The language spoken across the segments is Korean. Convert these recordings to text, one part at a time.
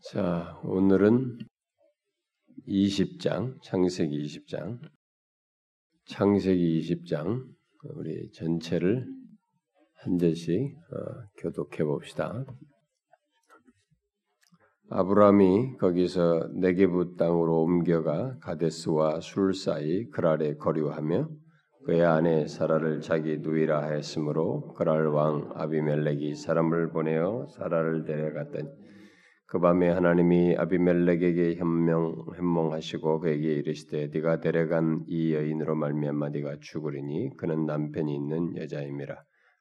자, 오늘은 20장, 창세기 20장, 창세기 20장, 우리 전체를 한 절씩 어, 교독해 봅시다. 아브라함이 거기서 네게부 땅으로 옮겨가 가데스와 술 사이 그랄에 거류하며 그의 아내 사라를 자기 누이라 하였으므로 그랄 왕 아비멜렉이 사람을 보내어 사라를 데려갔더니 그 밤에 하나님이 아비멜렉에게 현명 현몽하시고 그에게 이르시되 네가 데려간 이 여인으로 말미암아 네가 죽으리니 그는 남편이 있는 여자임이라.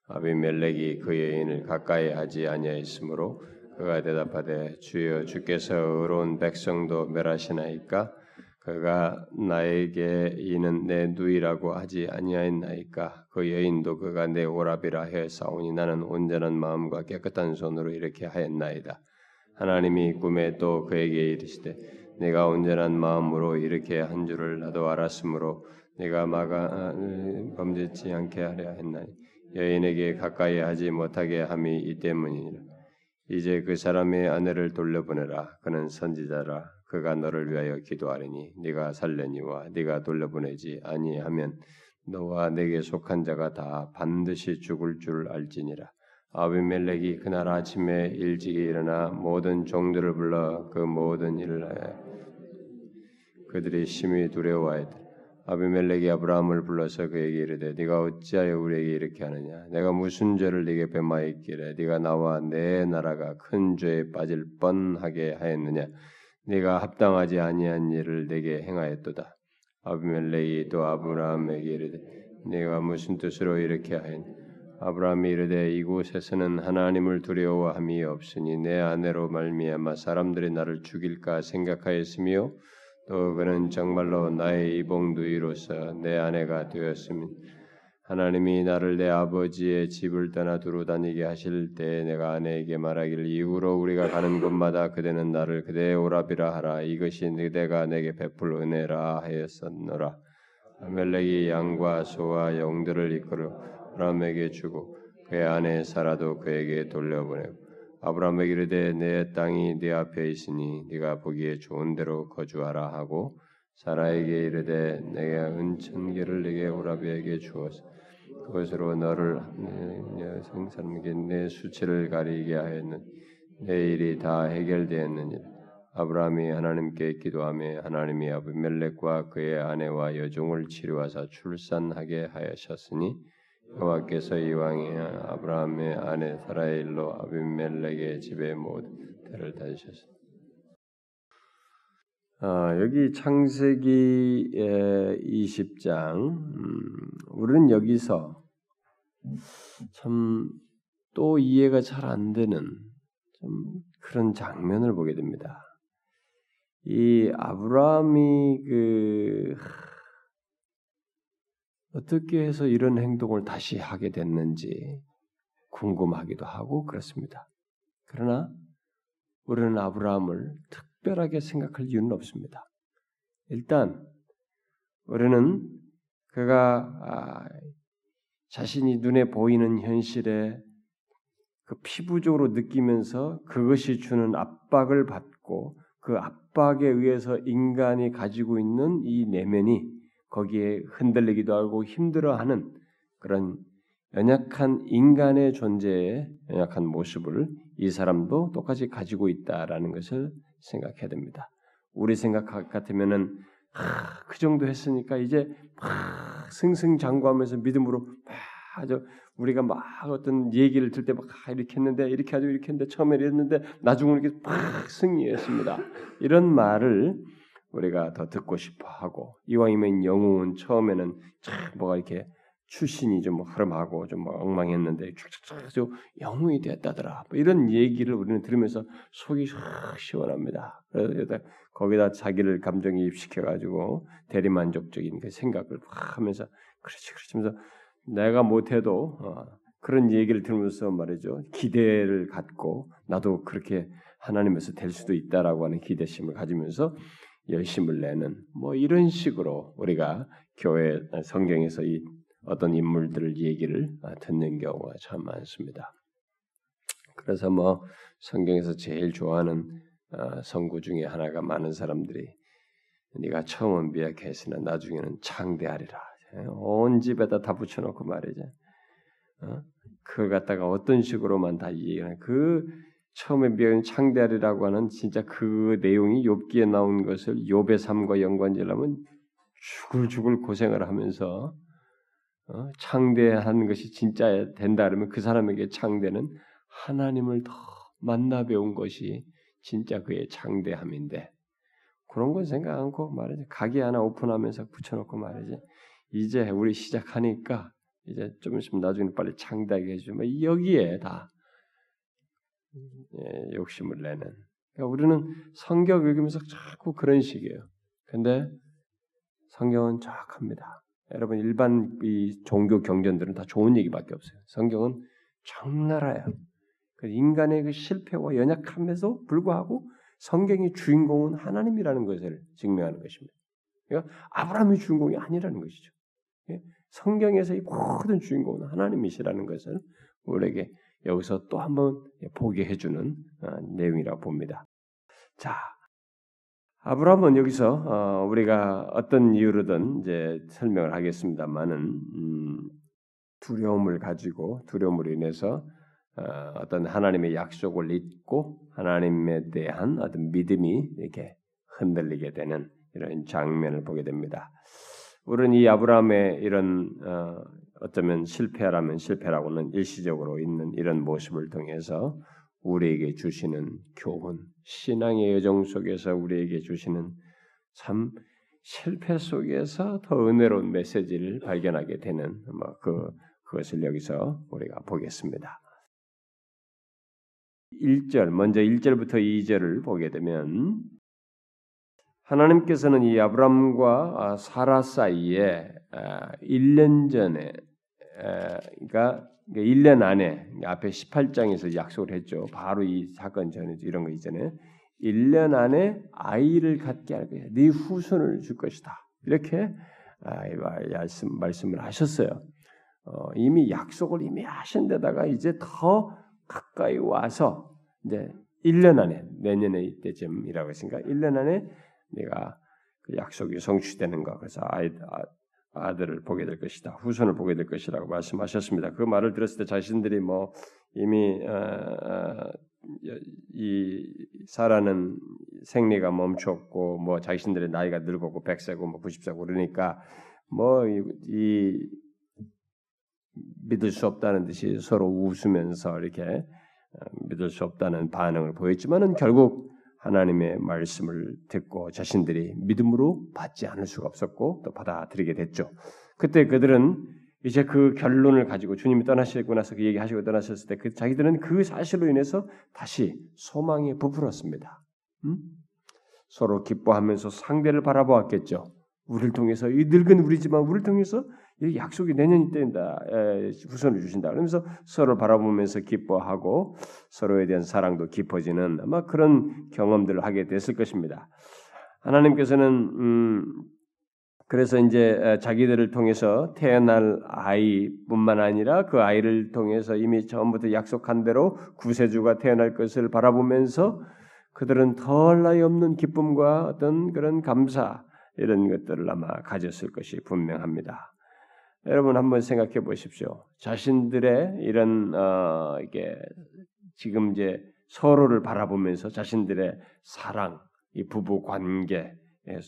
아비멜렉이 그 여인을 가까이 하지 아니하였으므로 그가 대답하되 주여 주께서 의로운 백성도 멸하시나이까? 그가 나에게 이는 내 누이라고 하지 아니하였나이까? 그 여인도 그가 내 오랍이라 하였사오니 나는 온전한 마음과 깨끗한 손으로 이렇게 하였나이다 하나님이 꿈에 또 그에게 이르시되 내가 온전한 마음으로 이렇게 한 줄을 나도 알았으므로 내가 마가 범죄치 않게 하려 했나니 여인에게 가까이 하지 못하게 함이 이 때문이니라. 이제 그 사람의 아내를 돌려보내라. 그는 선지자라. 그가 너를 위하여 기도하리니 네가 살려니와 네가 돌려보내지 아니하면 너와 내게 속한 자가 다 반드시 죽을 줄 알지니라 아비멜렉이 그날 아침에 일찍 일어나 모든 종들을 불러 그 모든 일을 해 그들이 심히 두려워하였다. 아비멜렉이 아브라함을 불러서 그에게 이르되 네가 어찌하여 우리에게 이렇게 하느냐? 내가 무슨 죄를 네게 범하였기래 네가 나와 내 나라가 큰 죄에 빠질 뻔하게 하였느냐? 네가 합당하지 아니한 일을 내게 행하였도다. 아비멜렉이 또 아브라함에게 이르되 네가 무슨 뜻으로 이렇게 하였냐 아브라함이 이르되 이곳에서는 하나님을 두려워함이 없으니 내 아내로 말미암아 사람들이 나를 죽일까 생각하였으며 또 그는 정말로 나의 이봉두이로서 내 아내가 되었으니 하나님이 나를 내 아버지의 집을 떠나 두루 다니게 하실 때 내가 아내에게 말하기를 이후로 우리가 가는 곳마다 그대는 나를 그대의 오랍이라 하라. 이것이 그대가 내게 베풀 은혜라 하였었노라. 아멜렉이 양과 소와 영들을 이끌어 아브라함에게 주고 그의 아내 사라도 그에게 돌려보내고 아브라함에게 이르되 내 땅이 네 앞에 있으니 네가 보기에 좋은 대로 거주하라 하고 사라에게 이르되 내가 은천 개를 네게 오라비에게 주어서 그것으로 너를 생사람에게 내 수치를 가리게 하였는 내 일이 다 해결되었느니라. 아브라함이 하나님께 기도하며 하나님이 아비멜렉과 그의 아내와 여종을 치료하사 출산하게 하셨으니 여호와께서 이왕에 아브라함의 아내 사라의 일로 아비멜렉의 집에 모든 때를 다지셨습니다. 아, 여기 창세기 20장 음, 우리는 여기서 참 또 이해가 잘 안 되는 좀 그런 장면을 보게 됩니다. 이 아브라함이 그 어떻게 해서 이런 행동을 다시 하게 됐는지 궁금하기도 하고 그렇습니다. 그러나 우리는 아브라함을 특별하게 생각할 이유는 없습니다. 일단 우리는 그가 자신이 눈에 보이는 현실에 그 피부적으로 느끼면서 그것이 주는 압박을 받고 그 압박에 의해서 인간이 가지고 있는 이 내면이 거기에 흔들리기도 하고 힘들어하는 그런 연약한 인간의 존재의 연약한 모습을 이 사람도 똑같이 가지고 있다라는 것을 생각해야 됩니다. 우리 생각 같으면은 하, 그 정도 했으니까 이제 막 승승장구하면서 믿음으로 아주 우리가 막 어떤 얘기를 들 때 막 이렇게 했는데 이렇게 하죠 이렇게 했는데 처음에 이랬는데 나중에 이렇게 막 승리했습니다. 이런 말을 우리가 더 듣고 싶어 하고 이왕이면 영웅은 처음에는 참 뭐가 이렇게 출신이 좀 흐름하고 좀 엉망했는데 쭉쭉쭉 영웅이 됐다더라. 뭐 이런 얘기를 우리는 들으면서 속이 확 시원합니다. 그래서 거기다 자기를 감정이입시켜 가지고 대리만족적인 그 생각을 하면서 그렇지 그렇지 하면서 내가 못해도 어, 그런 얘기를 들으면서 말이죠 기대를 갖고 나도 그렇게 하나님에서 될 수도 있다라고 하는 기대심을 가지면서 열심을 내는 뭐 이런 식으로 우리가 교회 성경에서 이 어떤 인물들을 얘기를 듣는 경우가 참 많습니다. 그래서 뭐 성경에서 제일 좋아하는 어, 성구 중에 하나가 많은 사람들이 네가 처음은 미약했으나 나중에는 창대하리라. 온 집에다 다 붙여놓고 말이죠. 어? 그걸 갖다가 어떤 식으로만 다 이해하는 그 처음에 미약한 창대하리라고 하는 진짜 그 내용이 욥기에 나온 것을 욥의 삶과 연관지려면 죽을 죽을 고생을 하면서 어? 창대한 것이 진짜 된다 그러면 그 사람에게 창대는 하나님을 더 만나 배운 것이 진짜 그의 창대함인데 그런 건 생각 않고 말이지 가게 하나 오픈하면서 붙여놓고 말이지 이제 우리 시작하니까 이제 좀 있으면 나중에 빨리 창대하게 해주면 여기에 다 예, 욕심을 내는. 그러니까 우리는 성경 읽으면서 자꾸 그런 식이에요. 근데 성경은 정확합니다. 여러분 일반 이 종교 경전들은 다 좋은 얘기밖에 없어요. 성경은 적나라해요. 그 인간의 그 실패와 연약함에도 불구하고 성경의 주인공은 하나님이라는 것을 증명하는 것입니다. 그러니까 아브라함이 주인공이 아니라는 것이죠. 예? 성경에서의 모든 주인공은 하나님이시라는 것을 우리에게 여기서 또 한번 보게 해주는 어, 내용이라고 봅니다. 자, 아브라함은 여기서 어, 우리가 어떤 이유로든 이제 설명을 하겠습니다만은 음, 두려움을 가지고 두려움으로 인해서 어, 어떤 하나님의 약속을 잊고 하나님에 대한 어떤 믿음이 이렇게 흔들리게 되는 이런 장면을 보게 됩니다. 우리는 이 아브라함의 이런 어, 어쩌면 실패라면 실패라고는 일시적으로 있는 이런 모습을 통해서 우리에게 주시는 교훈, 신앙의 여정 속에서 우리에게 주시는 참 실패 속에서 더 은혜로운 메시지를 발견하게 되는 뭐그 그것을 여기서 우리가 보겠습니다. 1절 먼저 1절부터 2절을 보게 되면 하나님께서는 이 아브람과 아, 사라 사이에 1년 아, 전에 그러니까 1년 안에 앞에 18장에서 약속을 했죠. 바로 이 사건 전에 이런 거 이전에 1년 안에 아이를 갖게 할 거야. 네 후손을 줄 것이다. 이렇게 아, 말씀 말씀을 하셨어요. 어, 이미 약속을 이미 하신 데다가 이제 더 가까이 와서 이제 1년 안에 내년에 이때쯤이라고 했으니까 1년 안에 내가 그 약속이 성취되는 거 그래서 아이, 아, 들을 보게 될 것이다 후손을 보게 될 것이라고 말씀하셨습니다. 그 말을 들었을 때 자신들이 뭐 이미 어, 어, 이 사라는 생리가 멈췄고 뭐 자신들의 나이가 늙었고 백세고 뭐 90세고 그러니까 뭐이 믿을 수 없다는 듯이 서로 웃으면서 이렇게 어, 믿을 수 없다는 반응을 보였지만은 결국 하나님의 말씀을 듣고 자신들이 믿음으로 받지 않을 수가 없었고 또 받아들이게 됐죠. 그때 그들은 이제 그 결론을 가지고 주님이 떠나시고 나서 그 얘기하시고 떠나셨을 때 그 자기들은 그 사실로 인해서 다시 소망에 부풀었습니다. 음? 서로 기뻐하면서 상대를 바라보았겠죠. 우리를 통해서 이 늙은 우리지만 우리를 통해서 이 약속이 내년이 된다. 후손을 주신다. 그러면서 서로 바라보면서 기뻐하고 서로에 대한 사랑도 깊어지는 아마 그런 경험들을 하게 됐을 것입니다. 하나님께서는 음 그래서 이제 자기들을 통해서 태어날 아이뿐만 아니라 그 아이를 통해서 이미 처음부터 약속한 대로 구세주가 태어날 것을 바라보면서 그들은 덜 나위 없는 기쁨과 어떤 그런 감사 이런 것들을 아마 가졌을 것이 분명합니다. 여러분 한번 생각해 보십시오. 자신들의 이런 어 이게 지금 이제 서로를 바라보면서 자신들의 사랑, 이 부부 관계, 예,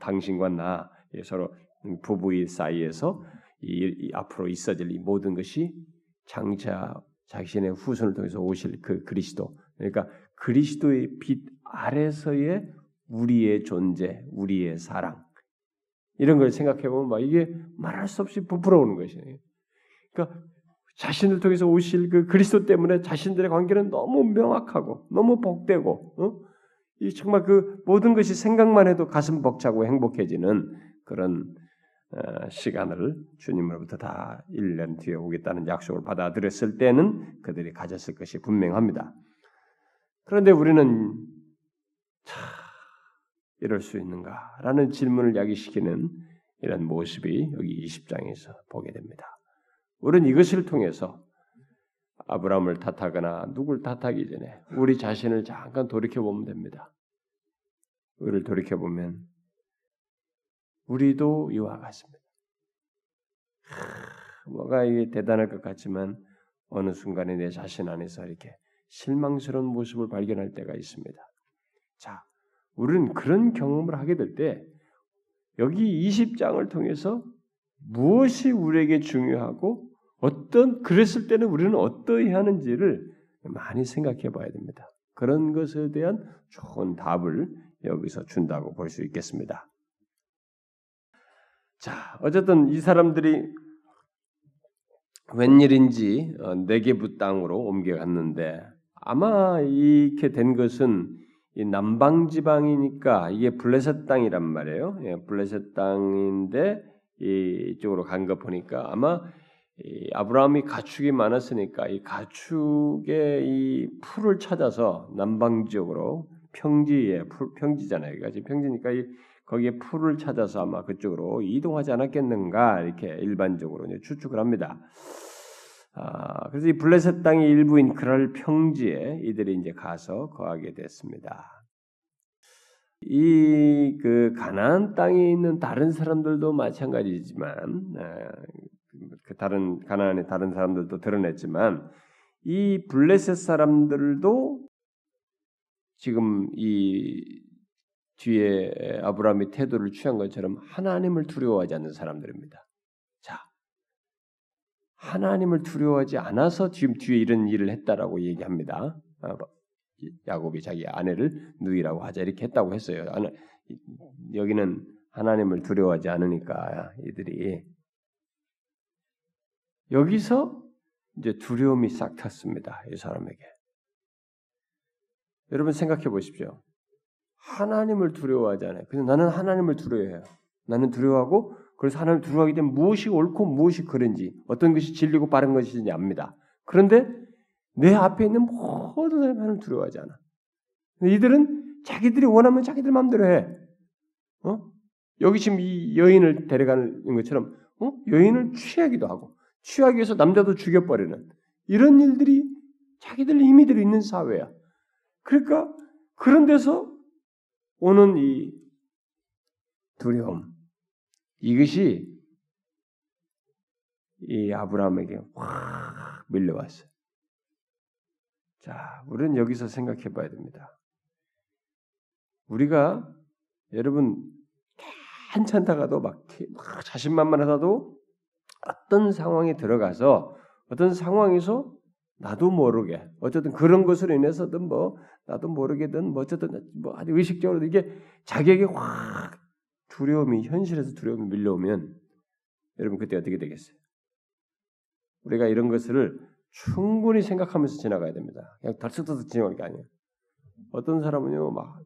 당신과 나 서로 부부의 사이에서 이, 이 앞으로 있어질 이 모든 것이 장차 자신의 후손을 통해서 오실 그 그리스도, 그러니까 그리스도의 빛 아래서의 우리의 존재, 우리의 사랑, 이런 걸 생각해 보면 막 이게 말할 수 없이 부풀어오는 것이에요. 그러니까 자신을 통해서 오실 그 그리스도 때문에 자신들의 관계는 너무 명확하고 너무 복되고 어? 이 정말 그 모든 것이 생각만 해도 가슴 벅차고 행복해지는 그런 어, 시간을 주님으로부터 다 1년 뒤에 오겠다는 약속을 받아들였을 때는 그들이 가졌을 것이 분명합니다. 그런데 우리는 참 이럴 수 있는가라는 질문을 야기시키는 이런 모습이 여기 20장에서 보게 됩니다. 우리는 이것을 통해서 아브라함을 탓하거나 누굴 탓하기 전에 우리 자신을 잠깐 돌이켜 보면 됩니다. 우리를 돌이켜 보면 우리도 이와 같습니다. 뭐가 이게 대단할 것 같지만 어느 순간에 내 자신 안에서 이렇게 실망스러운 모습을 발견할 때가 있습니다. 자, 우리는 그런 경험을 하게 될 때 여기 20장을 통해서 무엇이 우리에게 중요하고 어떤 그랬을 때는 우리는 어떠해야 하는지를 많이 생각해 봐야 됩니다. 그런 것에 대한 좋은 답을 여기서 준다고 볼 수 있겠습니다. 자, 어쨌든 이 사람들이 웬일인지 어, 네게부 땅으로 옮겨갔는데 아마 이렇게 된 것은 이 남방 지방이니까 이게 블레셋 땅이란 말이에요. 예, 블레셋 땅인데 이쪽으로 간 거 보니까 아마 아브라함이 가축이 많았으니까 이 가축의 이 풀을 찾아서 남방 지역으로 평지에 풀, 평지잖아요. 그러니까 평지니까 이 거기에 풀을 찾아서 아마 그쪽으로 이동하지 않았겠는가 이렇게 일반적으로 추측을 합니다. 아, 그래서 이 블레셋 땅의 일부인 그랄 평지에 이들이 이제 가서 거하게 됐습니다. 이 그 가나안 땅에 있는 다른 사람들도 마찬가지지만 아, 그 다른 가나안의 다른 사람들도 드러냈지만 이 블레셋 사람들도 지금 이 뒤에 아브라함이 태도를 취한 것처럼 하나님을 두려워하지 않는 사람들입니다. 자, 하나님을 두려워하지 않아서 지금 뒤에 이런 일을 했다라고 얘기합니다. 아, 뭐, 야곱이 자기 아내를 누이라고 하자 이렇게 했다고 했어요. 여기는 하나님을 두려워하지 않으니까 이들이 여기서 이제 두려움이 싹 탔습니다. 이 사람에게. 여러분 생각해 보십시오. 하나님을 두려워하잖아요. 그래서 나는 하나님을 두려워해요. 나는 두려워하고 그래서 하나님을 두려워하기 때문에 무엇이 옳고 무엇이 그른지 어떤 것이 진리고 바른 것인지 압니다. 그런데 내 앞에 있는 모든 사람이 하나님을 두려워하지 않아. 이들은 자기들이 원하면 자기들 마음대로 해. 어? 여기 지금 이 여인을 데려가는 것처럼 어? 여인을 취하기도 하고 취하기 위해서 남자도 죽여버리는 이런 일들이 자기들 이미들이 있는 사회야. 그러니까 그런 데서 오는 이 두려움 이것이 이 아브라함에게 확 밀려왔어요. 자, 우리는 여기서 생각해 봐야 됩니다. 우리가 여러분 한참다가도 막, 막 자신만만하다도 어떤 상황에 들어가서 어떤 상황에서 나도 모르게 어쨌든 그런 것으로 인해서든 뭐 나도 모르게든 뭐 어쨌든 뭐 아주 의식적으로 이게 자기에게 확 두려움이 현실에서 두려움이 밀려오면 여러분 그때 어떻게 되겠어요? 우리가 이런 것을 충분히 생각하면서 지나가야 됩니다. 그냥 덜썩덜썩 지나가는 게 아니에요. 어떤 사람은요 막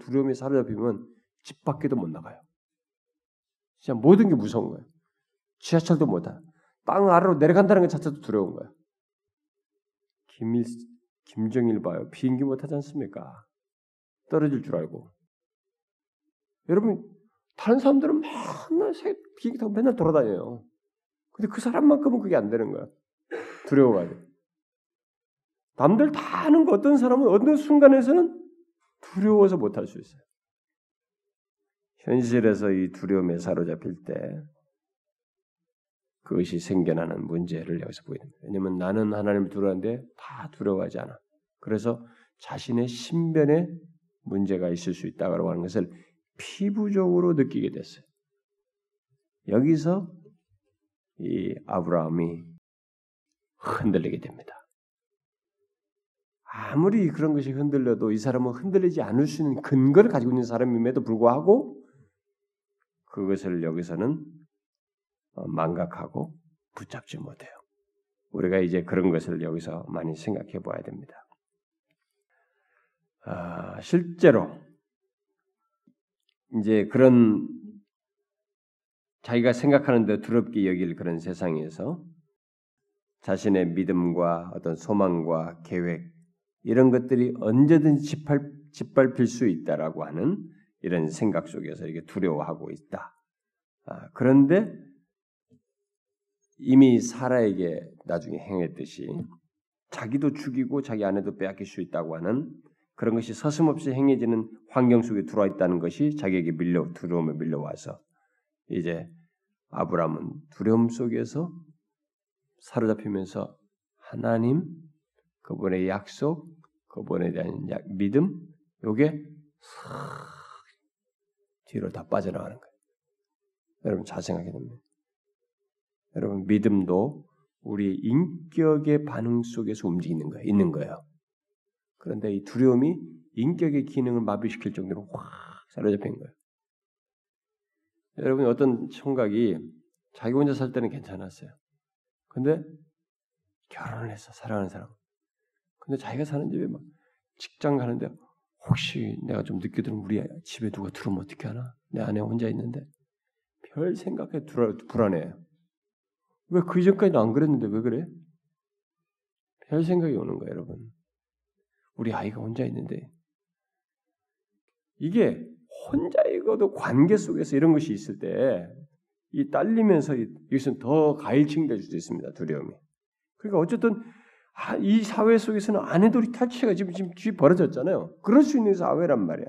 두려움이 사로잡히면 집 밖에도 못 나가요. 진짜 모든 게 무서운 거예요. 지하철도 못 타. 땅 아래로 내려간다는 것 자체도 두려운 거예요. 김일 김정일 봐요. 비행기 못 하지 않습니까? 떨어질 줄 알고. 여러분, 다른 사람들은 맨날 비행기 타고 맨날 돌아다녀요. 근데 그 사람만큼은 그게 안 되는 거야. 두려워가지고. 남들 다 하는 거 어떤 사람은 어느 순간에서는 두려워서 못할 수 있어요. 현실에서 이 두려움에 사로잡힐 때 그것이 생겨나는 문제를 여기서 보이는 거예요. 왜냐하면 나는 하나님을 두려워하는데 다 두려워하지 않아. 그래서 자신의 신변에 문제가 있을 수 있다고 하는 것을 피부적으로 느끼게 됐어요. 여기서 이 아브라함이 흔들리게 됩니다. 아무리 그런 것이 흔들려도 이 사람은 흔들리지 않을 수 있는 근거를 가지고 있는 사람임에도 불구하고 그것을 여기서는 어, 망각하고 붙잡지 못해요. 우리가 이제 그런 것을 여기서 많이 생각해 봐야 됩니다. 아, 실제로 이제 그런 자기가 생각하는데 두렵게 여길 그런 세상에서 자신의 믿음과 어떤 소망과 계획 이런 것들이 언제든지 짓밟, 짓밟힐 수 있다라고 하는 이런 생각 속에서 이게 두려워하고 있다. 아, 그런데 이미 사라에게 나중에 행했듯이 자기도 죽이고 자기 아내도 빼앗길 수 있다고 하는 그런 것이 서슴없이 행해지는 환경 속에 들어와 있다는 것이 자기에게 밀려 두려움에 밀려와서 이제 아브라함은 두려움 속에서 사로잡히면서 하나님 그분의 약속 그분에 대한 믿음 요게 뒤로 다 빠져나가는 거예요. 여러분 잘 생각해 됩니다. 여러분 믿음도 우리 인격의 반응 속에서 움직이는 거예요. 있는 거예요. 그런데 이 두려움이 인격의 기능을 마비시킬 정도로 확 사로잡힌 거예요. 여러분 어떤 총각이 자기 혼자 살 때는 괜찮았어요. 근데 결혼을 해서 사랑하는 사람. 근데 자기가 사는 집에 막 직장 가는데 혹시 내가 좀 늦게 들으면 우리 집에 누가 들어오면 어떻게 하나? 내 아내 혼자 있는데 별 생각에 불안해요. 왜 그 이전까지는 안 그랬는데 왜 그래? 별 생각이 오는 거예요, 여러분. 우리 아이가 혼자 있는데 이게 혼자이고도 관계 속에서 이런 것이 있을 때 이 딸리면서 이것은 더 가일층될 수도 있습니다. 두려움이. 그러니까 어쨌든 아, 이 사회 속에서는 아내들이 탈취가 지금 지금 벌어졌잖아요. 그럴 수 있는 사회란 말이야.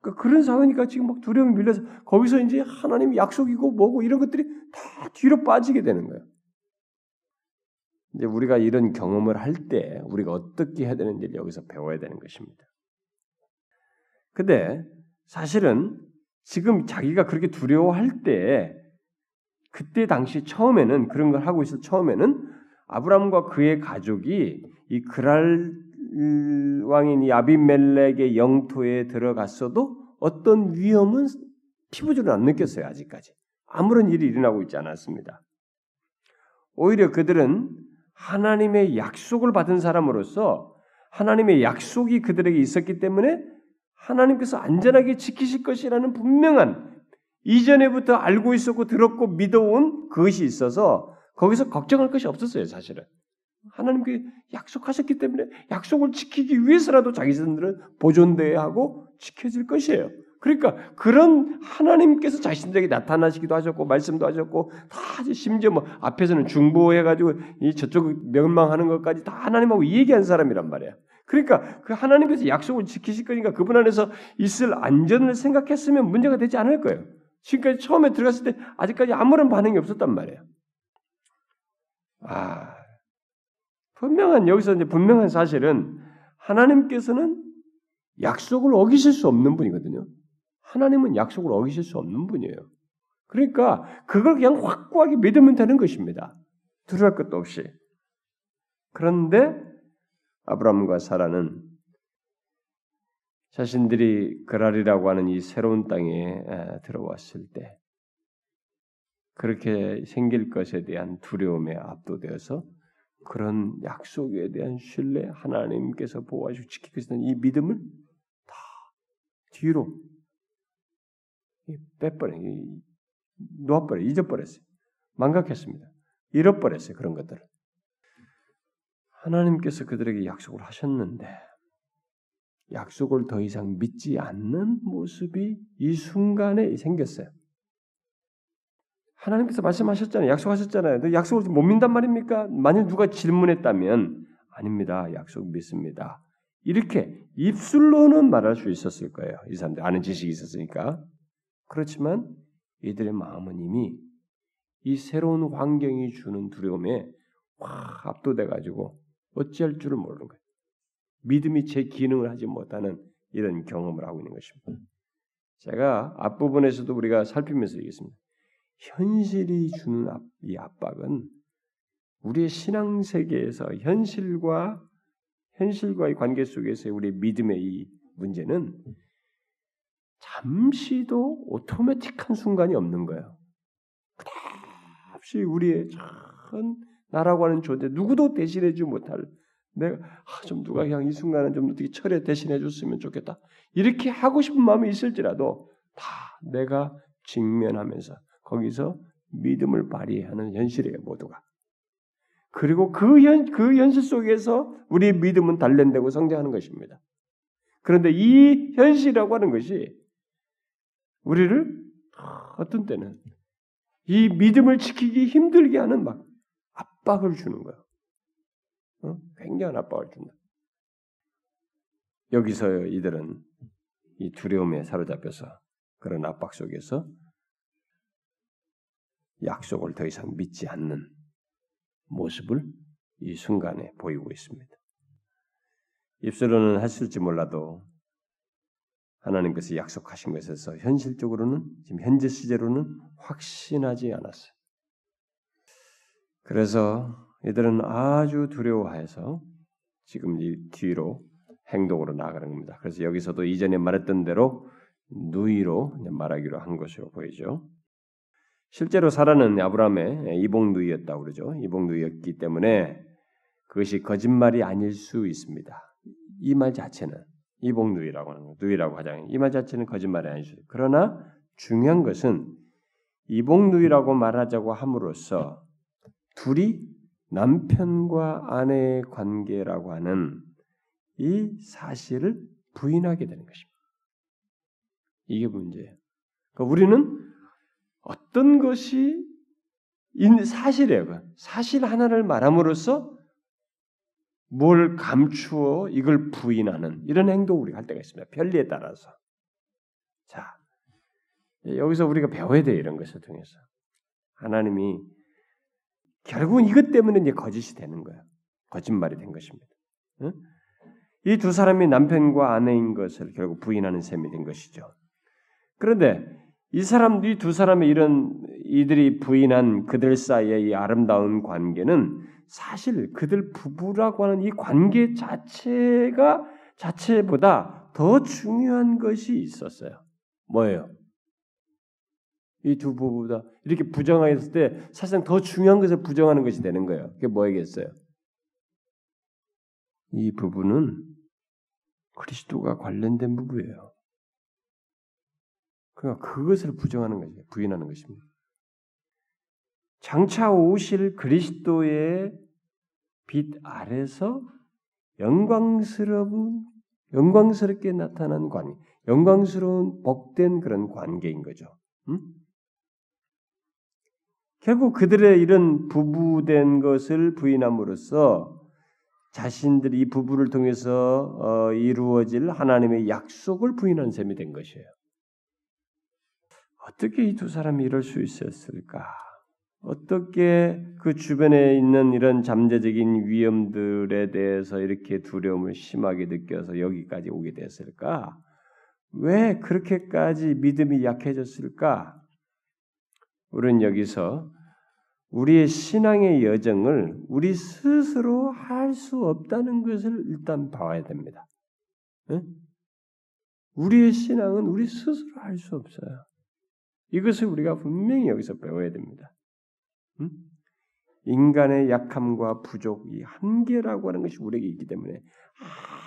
그러니까 그런 사회니까 지금 막 두려움이 밀려서 거기서 이제 하나님 약속이고 뭐고 이런 것들이 다 뒤로 빠지게 되는 거예요. 이제 우리가 이런 경험을 할 때 우리가 어떻게 해야 되는지를 여기서 배워야 되는 것입니다. 근데 사실은 지금 자기가 그렇게 두려워할 때 그때 당시 처음에는 그런 걸 하고 있을 처음에는 아브라함과 그의 가족이 이 그랄 왕인 이 아비멜렉의 영토에 들어갔어도 어떤 위험은 피부적으로 안 느꼈어요 아직까지 아무런 일이 일어나고 있지 않았습니다. 오히려 그들은 하나님의 약속을 받은 사람으로서 하나님의 약속이 그들에게 있었기 때문에 하나님께서 안전하게 지키실 것이라는 분명한 이전에부터 알고 있었고 들었고 믿어온 그것이 있어서 거기서 걱정할 것이 없었어요, 사실은. 하나님께 약속하셨기 때문에 약속을 지키기 위해서라도 자기 자신들은 보존돼야 하고 지켜질 것이에요. 그러니까 그런 하나님께서 자신들에게 나타나시기도 하셨고 말씀도 하셨고 다 심지어 뭐 앞에서는 중보해가지고 이 저쪽 멸망하는 것까지 다 하나님하고 얘기한 사람이란 말이야. 그러니까 그 하나님께서 약속을 지키실 거니까 그분 안에서 있을 안전을 생각했으면 문제가 되지 않을 거예요. 지금까지 처음에 들어갔을 때 아직까지 아무런 반응이 없었단 말이에요. 아, 분명한 여기서 이제 분명한 사실은 하나님께서는 약속을 어기실 수 없는 분이거든요. 하나님은 약속을 어기실 수 없는 분이에요. 그러니까 그걸 그냥 확고하게 믿으면 되는 것입니다. 두려할 것도 없이. 그런데 아브라함과 사라는 자신들이 그랄이라고 하는 이 새로운 땅에 들어왔을 때 그렇게 생길 것에 대한 두려움에 압도되어서 그런 약속에 대한 신뢰, 하나님께서 보호하시고 지키겠다는 이 믿음을 다 뒤로 빼버려, 놓아버려, 잊어버렸어요. 망각했습니다. 잃어버렸어요. 그런 것들을. 하나님께서 그들에게 약속을 하셨는데 약속을 더 이상 믿지 않는 모습이 이 순간에 생겼어요. 하나님께서 말씀하셨잖아요. 약속하셨잖아요. 약속을 못 믿단 말입니까? 만일 누가 질문했다면 아닙니다. 약속 믿습니다. 이렇게 입술로는 말할 수 있었을 거예요. 이 사람들 아는 지식이 있었으니까. 그렇지만 이들의 마음은 이미 이 새로운 환경이 주는 두려움에 확 압도돼 가지고 어찌할 줄을 모르는 거예요. 믿음이 제 기능을 하지 못하는 이런 경험을 하고 있는 것입니다. 제가 앞부분에서도 우리가 살피면서 얘기했습니다. 현실이 주는 이 압박은 우리의 신앙 세계에서 현실과 현실과의 관계 속에서 우리의 믿음의 이 문제는 잠시도 오토매틱한 순간이 없는 거예요. 끝없이 우리의 전 나라고 하는 존재 누구도 대신해주지 못할 내가 아, 좀 누가 그냥 이 순간은 좀 어떻게 철에 대신해 줬으면 좋겠다 이렇게 하고 싶은 마음이 있을지라도 다 내가 직면하면서 거기서 믿음을 발휘하는 현실이에요 모두가 그리고 그, 현, 그 현실 속에서 우리의 믿음은 단련되고 성장하는 것입니다. 그런데 이 현실이라고 하는 것이 우리를 어떤 때는 이 믿음을 지키기 힘들게 하는 막 압박을 주는 거예요. 어? 굉장한 압박을 준다. 여기서 이들은 이 두려움에 사로잡혀서 그런 압박 속에서 약속을 더 이상 믿지 않는 모습을 이 순간에 보이고 있습니다. 입술로는 하실지 몰라도 하나님께서 약속하신 것에서 현실적으로는 지금 현재 시제로는 확신하지 않았어요. 그래서 이들은 아주 두려워해서 지금 이 뒤로 행동으로 나아가는 겁니다. 그래서 여기서도 이전에 말했던 대로 누이로 말하기로 한 것으로 보이죠. 실제로 사라는 아브라함의 이복 누이였다고 그러죠. 이복 누이였기 때문에 그것이 거짓말이 아닐 수 있습니다. 이 말 자체는 이복 누이라고 하는 거, 누이라고 하잖아요. 이말 자체는 거짓말이. 있어요. 그러나 중요한 것은 이복 누이라고 말하자고 함으로써 둘이 남편과 아내의 관계라고 하는 이 사실을 부인하게 되는 것입니다. 이게 문제예요. 그러니까 우리는 어떤 것이 사실이에요. 사실 하나를 말함으로써 뭘 감추어 이걸 부인하는 이런 행동 우리가 할 때가 있습니다. 편리에 따라서. 자, 여기서 우리가 배워야 돼 이런 것을 통해서 하나님이 결국은 이것 때문에 이제 거짓이 되는 거예요. 거짓말이 된 것입니다. 응? 이두 사람이 남편과 아내인 것을 결국 부인하는 셈이 된 것이죠. 그런데 이 사람들이 두 사람의 이런 이들이 부인한 그들 사이의 이 아름다운 관계는 사실 그들 부부라고 하는 이 관계 자체가 자체보다 더 중요한 것이 있었어요. 뭐예요? 이 두 부부다 이렇게 부정했을 때 사실상 더 중요한 것을 부정하는 것이 되는 거예요. 그게 뭐겠어요? 이 부부는 그리스도가 관련된 부부예요. 그러니까 그것을 부정하는 것이에요. 부인하는 것입니다. 장차 오실 그리스도의 빛 아래서 영광스러운 영광스럽게 나타난 관계, 영광스러운 복된 그런 관계인 거죠. 음? 결국 그들의 이런 부부된 것을 부인함으로써 자신들이 이 부부를 통해서 어, 이루어질 하나님의 약속을 부인한 셈이 된 것이에요. 어떻게 이 두 사람이 이럴 수 있었을까? 어떻게 그 주변에 있는 이런 잠재적인 위험들에 대해서 이렇게 두려움을 심하게 느껴서 여기까지 오게 됐을까? 왜 그렇게까지 믿음이 약해졌을까? 우리는 여기서 우리의 신앙의 여정을 우리 스스로 할 수 없다는 것을 일단 봐야 됩니다. 네? 우리의 신앙은 우리 스스로 할 수 없어요. 이것을 우리가 분명히 여기서 배워야 됩니다. 음? 인간의 약함과 부족, 이 한계라고 하는 것이 우리에게 있기 때문에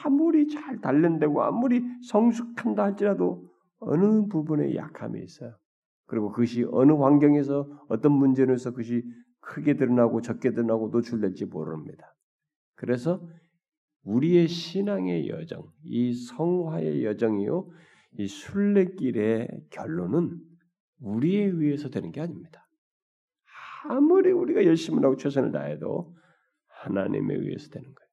아무리 잘 단련되고 아무리 성숙한다 할지라도 어느 부분에 약함이 있어요. 그리고 그것이 어느 환경에서 어떤 문제로서 그것이 크게 드러나고 적게 드러나고 노출될지 모릅니다. 그래서 우리의 신앙의 여정, 이 성화의 여정이요, 이 순례길의 결론은 우리에 의해서 되는 게 아닙니다. 아무리 우리가 열심히 하고 최선을 다해도 하나님에 의해서 되는 거예요.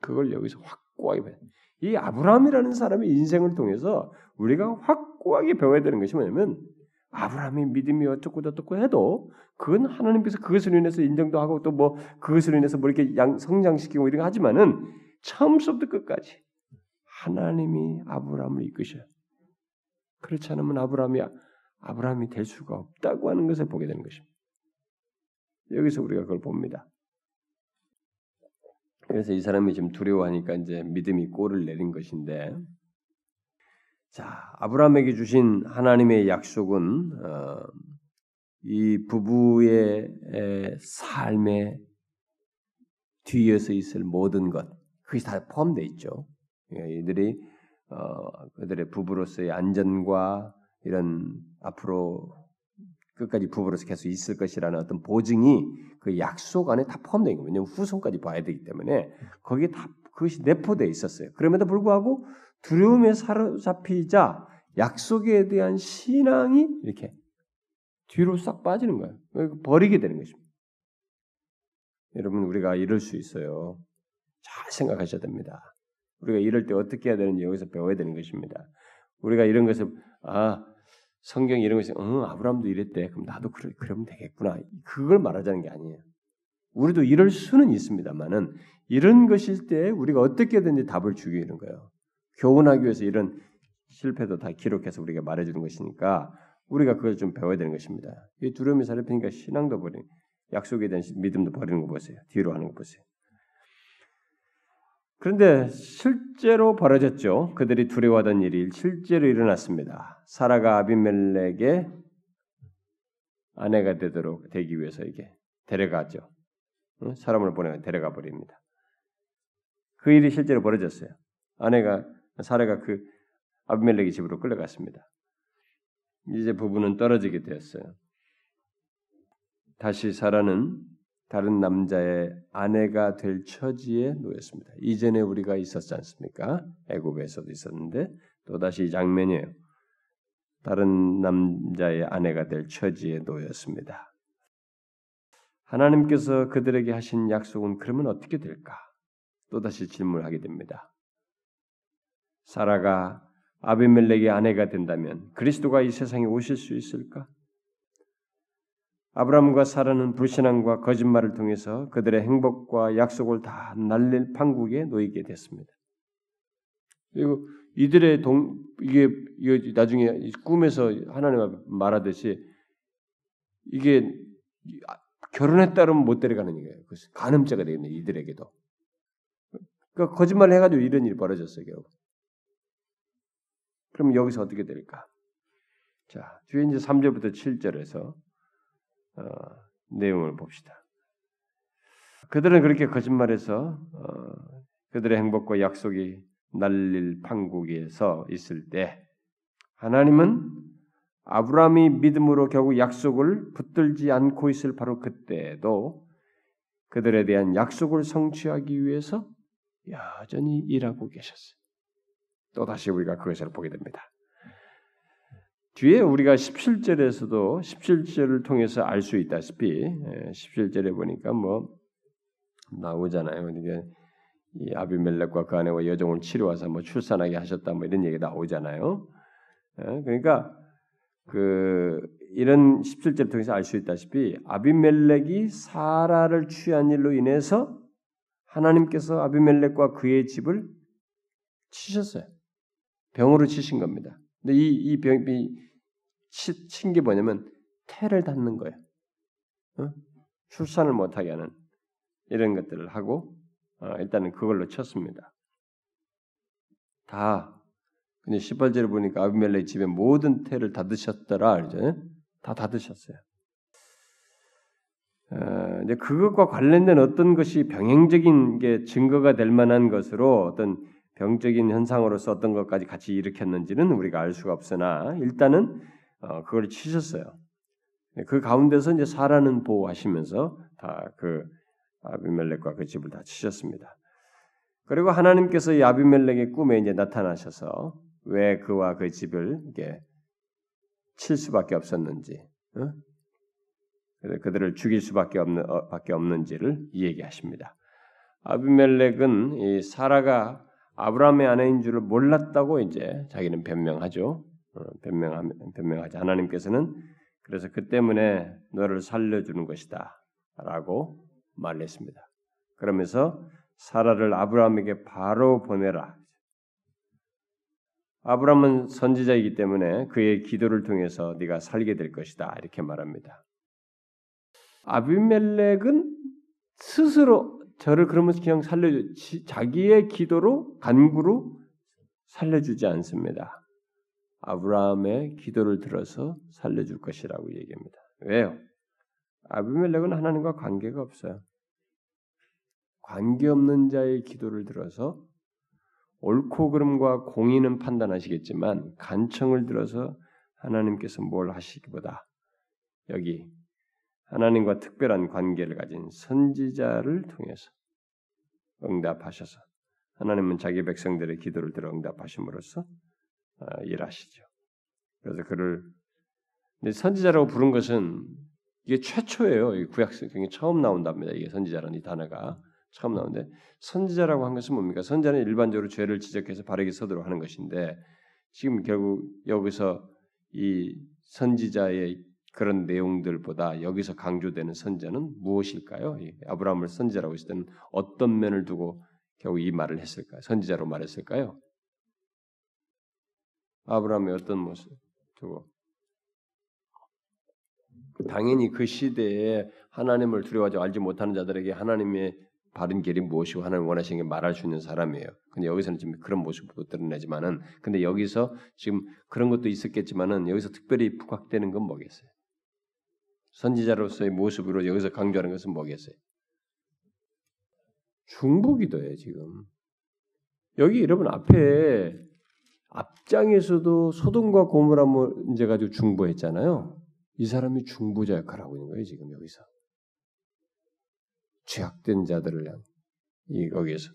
그걸 여기서 확고하게 봐요. 이 아브라함이라는 사람의 인생을 통해서 우리가 확고하게 배워야 되는 것이 뭐냐면 아브라함의 믿음이 어떻고 어떻고 해도 그건 하나님께서 그것을 인해서 인정도 하고 또 뭐 그것을 인해서 뭐 이렇게 양, 성장시키고 이런 거 하지만은 처음부터 끝까지 하나님이 아브라함을 이끄셔요. 그렇지 않으면 아브라함이 아브라함이 될 수가 없다고 하는 것을 보게 되는 것입니다. 여기서 우리가 그걸 봅니다. 그래서 이 사람이 좀 두려워하니까 이제 믿음이 꼴을 내린 것인데 자, 아브라함에게 주신 하나님의 약속은 어, 이 부부의 삶에 뒤에서 있을 모든 것, 그것이 다 포함되어 있죠. 예, 이들이 어, 그들의 부부로서의 안전과 이런 앞으로 끝까지 부부로서 계속 있을 것이라는 어떤 보증이 그 약속 안에 다 있는 거예요. 왜냐하면 후손까지 봐야 되기 때문에 거기에 다 그것이 내포되어 있었어요. 그럼에도 불구하고 두려움에 사로잡히자 약속에 대한 신앙이 이렇게 뒤로 싹 빠지는 거예요. 버리게 되는 것입니다. 여러분 우리가 이럴 수 있어요. 잘 생각하셔야 됩니다. 우리가 이럴 때 어떻게 해야 되는지 여기서 배워야 되는 것입니다. 우리가 이런 것을 아 성경 이런 것이 응 아브라함도 이랬대 그럼 나도 그러, 그러면 되겠구나 그걸 말하자는 게 아니에요. 우리도 이럴 수는 있습니다만은 이런 것일 때 우리가 어떻게든지 답을 주기 위한 거예요. 교훈하기 위해서 이런 실패도 다 기록해서 우리가 말해주는 것이니까 우리가 그걸 좀 배워야 되는 것입니다. 이 두려움이 살펴니까 신앙도 버리는 약속에 대한 믿음도 버리는 거 보세요. 뒤로 하는 거 보세요. 그런데 실제로 벌어졌죠. 그들이 두려워하던 일이 실제로 일어났습니다. 사라가 아비멜렉의 아내가 되도록 되기 위해서 이게 데려가죠. 사람을 보내 데려가 버립니다. 그 일이 실제로 벌어졌어요. 아내가 사라가 그 아비멜렉의 집으로 끌려갔습니다. 이제 부부는 떨어지게 되었어요. 다시 사라는 다른 남자의 아내가 될 처지에 놓였습니다. 이전에 우리가 있었지 않습니까? 애굽에서도 있었는데 또 다시 이 장면이에요. 다른 남자의 아내가 될 처지에 놓였습니다. 하나님께서 그들에게 하신 약속은 그러면 어떻게 될까? 또 다시 질문하게 됩니다. 사라가 아비멜렉의 아내가 된다면 그리스도가 이 세상에 오실 수 있을까? 아브라함과 사라는 불신앙과 거짓말을 통해서 그들의 행복과 약속을 다 날릴 판국에 놓이게 됐습니다. 그리고 이들의 동 이게, 나중에 꿈에서 하나님 말하듯이 이게 결혼에 따르면 못 데려가는 거예요. 간음죄가 되겠네 이들에게도. 그러니까 거짓말을 해가지고 이런 일이 벌어졌어요 결국. 그럼 여기서 어떻게 될까? 자 뒤에 이제 3절부터 7절에서 어, 내용을 봅시다. 그들은 그렇게 거짓말해서 어, 그들의 행복과 약속이 날릴 판국에서 있을 때 하나님은 아브라함이 믿음으로 결국 약속을 붙들지 않고 있을 바로 그때에도 그들에 대한 약속을 성취하기 위해서 여전히 일하고 계셨어요. 또 다시 우리가 그것을 보게 됩니다. 뒤에 우리가 17절에서도 17절을 통해서 알 수 있다시피 17절에 예, 보니까 뭐 나오잖아요. 이게 이 아비멜렉과 그 아내와 여종을 치료해서 뭐 출산하게 하셨다 뭐 이런 얘기 나오잖아요. 예, 그러니까 그 이런 17절 통해서 알 수 있다시피 아비멜렉이 사라를 취한 일로 인해서 하나님께서 아비멜렉과 그의 집을 치셨어요. 병으로 치신 겁니다. 근데 이, 이 병이 친게 뭐냐면 태를 닫는 거예요. 어? 출산을 못하게 하는 이런 것들을 하고 어, 일단은 그걸로 쳤습니다. 다 근데 18절에 보니까 아비멜렉 집에 모든 태를 닫으셨더라 이제 다 닫으셨어요. 어, 이제 그것과 관련된 어떤 것이 병행적인 게 증거가 될 만한 것으로 어떤 병적인 현상으로서 어떤 것까지 같이 일으켰는지는 우리가 알 수가 없으나 일단은 어, 그걸 치셨어요. 그 가운데서 이제 사라는 보호하시면서 다 그 아비멜렉과 그 집을 다 치셨습니다. 그리고 하나님께서 이 아비멜렉의 꿈에 이제 나타나셔서 왜 그와 그 집을 이게 칠 수밖에 없었는지, 어? 그들을 죽일 수밖에 없는 어, 밖에 없는지를 얘기하십니다. 아비멜렉은 이 사라가 아브라함의 아내인 줄을 몰랐다고 이제 자기는 변명하죠. 어, 변명하 변명하지 하나님께서는 그래서 그 때문에 너를 살려주는 것이다라고 말했습니다. 그러면서 사라를 아브라함에게 바로 보내라. 아브라함은 선지자이기 때문에 그의 기도를 통해서 네가 살게 될 것이다 이렇게 말합니다. 아비멜렉은 스스로 저를 그러면서 그냥 살려주 자기의 기도로 간구로 살려주지 않습니다. 아브라함의 기도를 들어서 살려줄 것이라고 얘기합니다. 왜요? 아비멜렉은 하나님과 관계가 없어요. 관계 없는 자의 기도를 들어서 옳고 그름과 공의는 판단하시겠지만 간청을 들어서 하나님께서 뭘 하시기보다 여기 하나님과 특별한 관계를 가진 선지자를 통해서 응답하셔서 하나님은 자기 백성들의 기도를 들어 응답하심으로써 어, 일하시죠. 그래서 그를 선지자라고 부른 것은 이게 최초예요. 이 구약 성경에 처음 나온답니다. 이게 선지자라는 이 단어가 처음 나오는데 선지자라고 한 것은 뭡니까? 선지자는 일반적으로 죄를 지적해서 바르게 서도록 하는 것인데 지금 결국 여기서 이 선지자의 그런 내용들보다 여기서 강조되는 선지자는 무엇일까요? 아브라함을 선지자라고 했을 때는 어떤 면을 두고 결국 이 말을 했을까요? 선지자로 말했을까요? 아브라함의 어떤 모습 두고 당연히 그 시대에 하나님을 두려워하지 알지 못하는 자들에게 하나님의 바른 길이 무엇이고 하나님 원하시는 게 말할 수 있는 사람이에요. 근데 여기서는 지금 그런 모습도 드러내지만은 근데 여기서 지금 그런 것도 있었겠지만은 여기서 특별히 부각되는 건 뭐겠어요? 선지자로서의 모습으로 여기서 강조하는 것은 뭐겠어요? 중보기도예요, 지금. 여기 여러분 앞에 앞장에서도 소돔과 고모라 문제 가지고 중보했잖아요. 이 사람이 중보자 역할을 하고 있는 거예요, 지금 여기서. 죄악된 자들을 향, 이, 여기에서.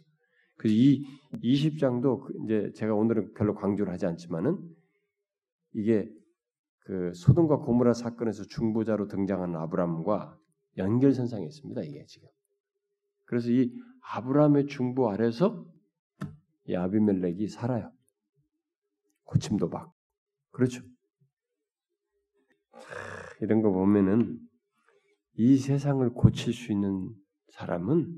그래서 이 20장도 그 이제 제가 오늘은 별로 강조를 하지 않지만은 이게 그 소돔과 고모라 사건에서 중보자로 등장하는 아브라함과 연결선상에 있습니다. 이게 지금. 그래서 이 아브라함의 중보 아래서 이 아비멜렉이 살아요. 고침도 받고. 그렇죠. 이런 거 보면은 이 세상을 고칠 수 있는 사람은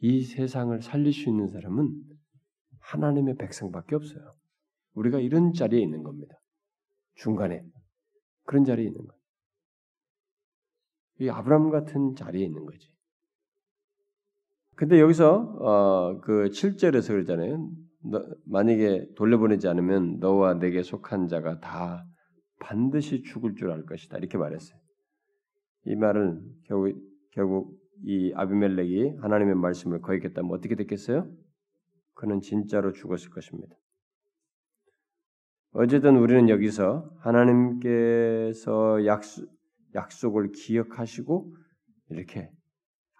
이 세상을 살릴 수 있는 사람은 하나님의 백성밖에 없어요. 우리가 이런 자리에 있는 겁니다. 중간에 그런 자리에 있는 거예요. 이 아브라함 같은 자리에 있는 거지. 근데 여기서 어, 그 7절에서 그러잖아요. 너, 만약에 돌려보내지 않으면 너와 내게 속한 자가 다 반드시 죽을 줄 알 것이다. 이렇게 말했어요. 이 말은 결국, 결국 이 아비멜렉이 하나님의 말씀을 거역했다면 어떻게 됐겠어요? 그는 진짜로 죽었을 것입니다. 어쨌든 우리는 여기서 하나님께서 약속, 약속을 기억하시고 이렇게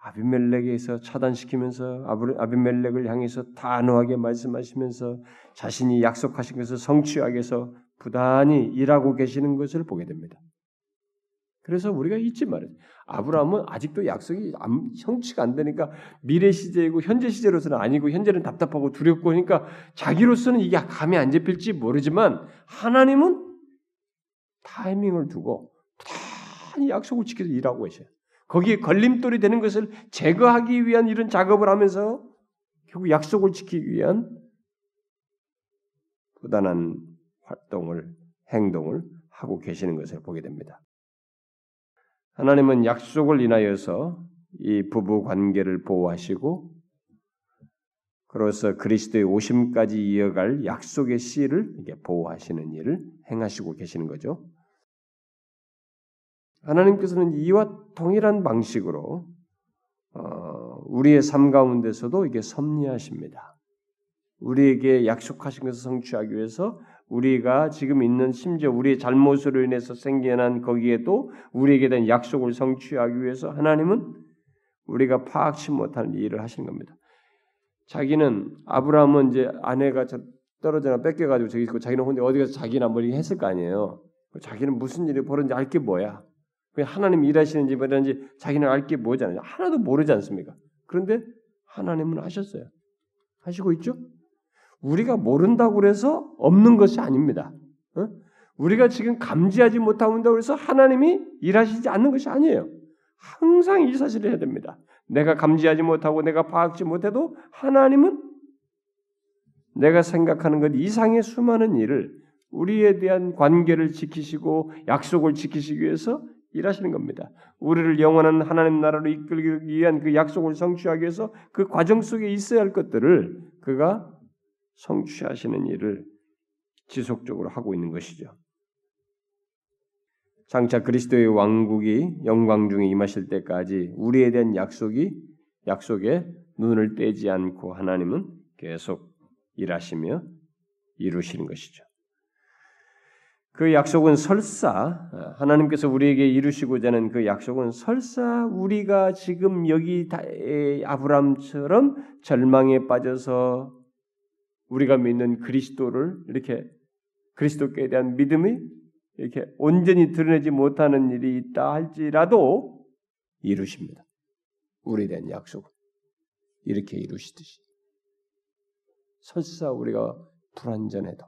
아비멜렉에서 차단시키면서 아비멜렉을 향해서 단호하게 말씀하시면서 자신이 약속하신 것을 성취하기 위해서 부단히 일하고 계시는 것을 보게 됩니다. 그래서 우리가 잊지 말아요. 아브라함은 아직도 약속이 성취가 안 되니까 미래 시제이고 현재 시제로서는 아니고 현재는 답답하고 두렵고 하니까 자기로서는 이게 감이 안 잡힐지 모르지만 하나님은 타이밍을 두고 부단히 약속을 지켜서 일하고 계셔요. 거기에 걸림돌이 되는 것을 제거하기 위한 이런 작업을 하면서 결국 약속을 지키기 위한 부단한 활동을 행동을 하고 계시는 것을 보게 됩니다. 하나님은 약속을 인하여서 이 부부 관계를 보호하시고 그로서 그리스도의 오심까지 이어갈 약속의 씨를 보호하시는 일을 행하시고 계시는 거죠. 하나님께서는 이와 동일한 방식으로 어, 우리의 삶 가운데서도 이게 섭리하십니다. 우리에게 약속하신 것을 성취하기 위해서 우리가 지금 있는 심지어 우리의 잘못으로 인해서 생겨난 거기에도 우리에게 된 약속을 성취하기 위해서 하나님은 우리가 파악치 못할 일을 하시는 겁니다. 자기는 아브라함은 이제 아내가 떨어져나 뺏겨가지고 저기 있고 자기는 혼자 어디 가서 자기나 뭐 했을 거 아니에요. 자기는 무슨 일이 벌어졌는지 알 게 뭐야. 하나님 일하시는지 뭐라는지 자기는 알 게 뭐잖아요. 하나도 모르지 않습니까? 그런데 하나님은 하셨어요. 하시고 있죠? 우리가 모른다고 그래서 없는 것이 아닙니다. 어? 우리가 지금 감지하지 못한다고 해서 하나님이 일하시지 않는 것이 아니에요. 항상 이 사실을 해야 됩니다. 내가 감지하지 못하고 내가 파악지 못해도 하나님은 내가 생각하는 것 이상의 수많은 일을 우리에 대한 관계를 지키시고 약속을 지키시기 위해서 일하시는 겁니다. 우리를 영원한 하나님 나라로 이끌기 위한 그 약속을 성취하기 위해서 그 과정 속에 있어야 할 것들을 그가 성취하시는 일을 지속적으로 하고 있는 것이죠. 장차 그리스도의 왕국이 영광 중에 임하실 때까지 우리에 대한 약속이 약속에 눈을 떼지 않고 하나님은 계속 일하시며 이루시는 것이죠. 그 약속은 설사 하나님께서 우리에게 이루시고자 하는 그 약속은 설사 우리가 지금 여기 아브람처럼 절망에 빠져서 우리가 믿는 그리스도를 이렇게 그리스도께 대한 믿음이 이렇게 온전히 드러내지 못하는 일이 있다 할지라도 이루십니다. 우리에 대한 약속 이렇게 이루시듯이 설사 우리가 불완전해도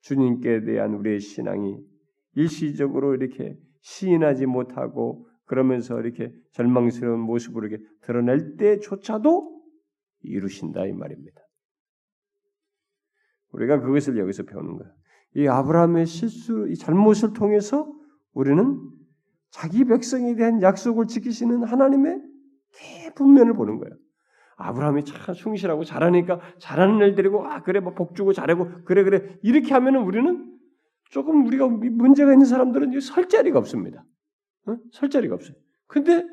주님께 대한 우리의 신앙이 일시적으로 이렇게 시인하지 못하고 그러면서 이렇게 절망스러운 모습으로 이렇게 드러낼 때조차도 이루신다 이 말입니다. 우리가 그것을 여기서 배우는 거예요. 이 아브라함의 실수, 이 잘못을 통해서 우리는 자기 백성에 대한 약속을 지키시는 하나님의 깊은 면을 보는 거예요. 아브라함이 참 충실하고 잘하니까 잘하는 일 데리고 아 그래 뭐 복 주고 잘하고 그래 그래 이렇게 하면은 우리는 조금 우리가 문제가 있는 사람들은 설 자리가 없습니다. 어? 설 자리가 없어요. 근데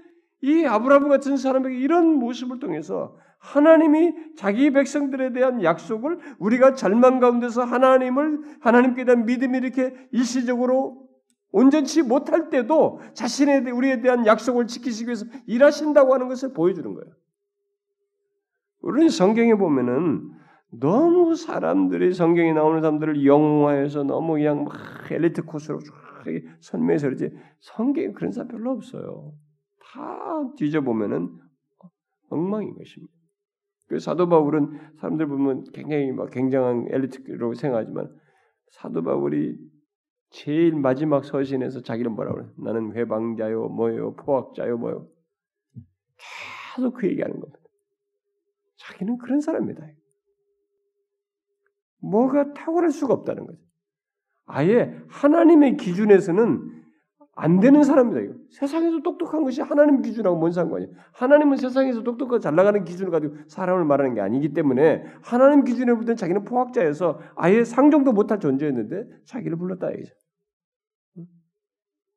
이 아브라함 같은 사람에게 이런 모습을 통해서 하나님이 자기 백성들에 대한 약속을 우리가 절망 가운데서 하나님을 하나님께 대한 믿음이 이렇게 일시적으로 온전치 못할 때도 자신의 우리에 대한 약속을 지키시기 위해서 일하신다고 하는 것을 보여주는 거예요. 우리는 성경에 보면은 너무 사람들이 성경에 나오는 사람들을 영화해서 너무 그냥 막 엘리트 코스로 설명해서 그러지 성경에 그런 사람 별로 없어요. 다 뒤져보면은 엉망인 것입니다. 그 사도 바울은 사람들 보면 굉장히 막 굉장한 엘리트로 생각하지만 사도 바울이 제일 마지막 서신에서 자기는 뭐라고 그래? 나는 회방자요, 뭐요, 포학자요, 뭐요. 계속 그 얘기하는 겁니다. 자기는 그런 사람입니다. 뭐가 탁월할 수가 없다는 거죠. 아예 하나님의 기준에서는 안 되는 사람이다. 이거. 세상에서 똑똑한 것이 하나님 기준하고 뭔 상관이야? 하나님은 세상에서 똑똑하고 잘 나가는 기준을 가지고 사람을 말하는 게 아니기 때문에 하나님 기준에 볼 때는 자기는 포학자여서 아예 상종도 못할 존재였는데 자기를 불렀다 이거죠.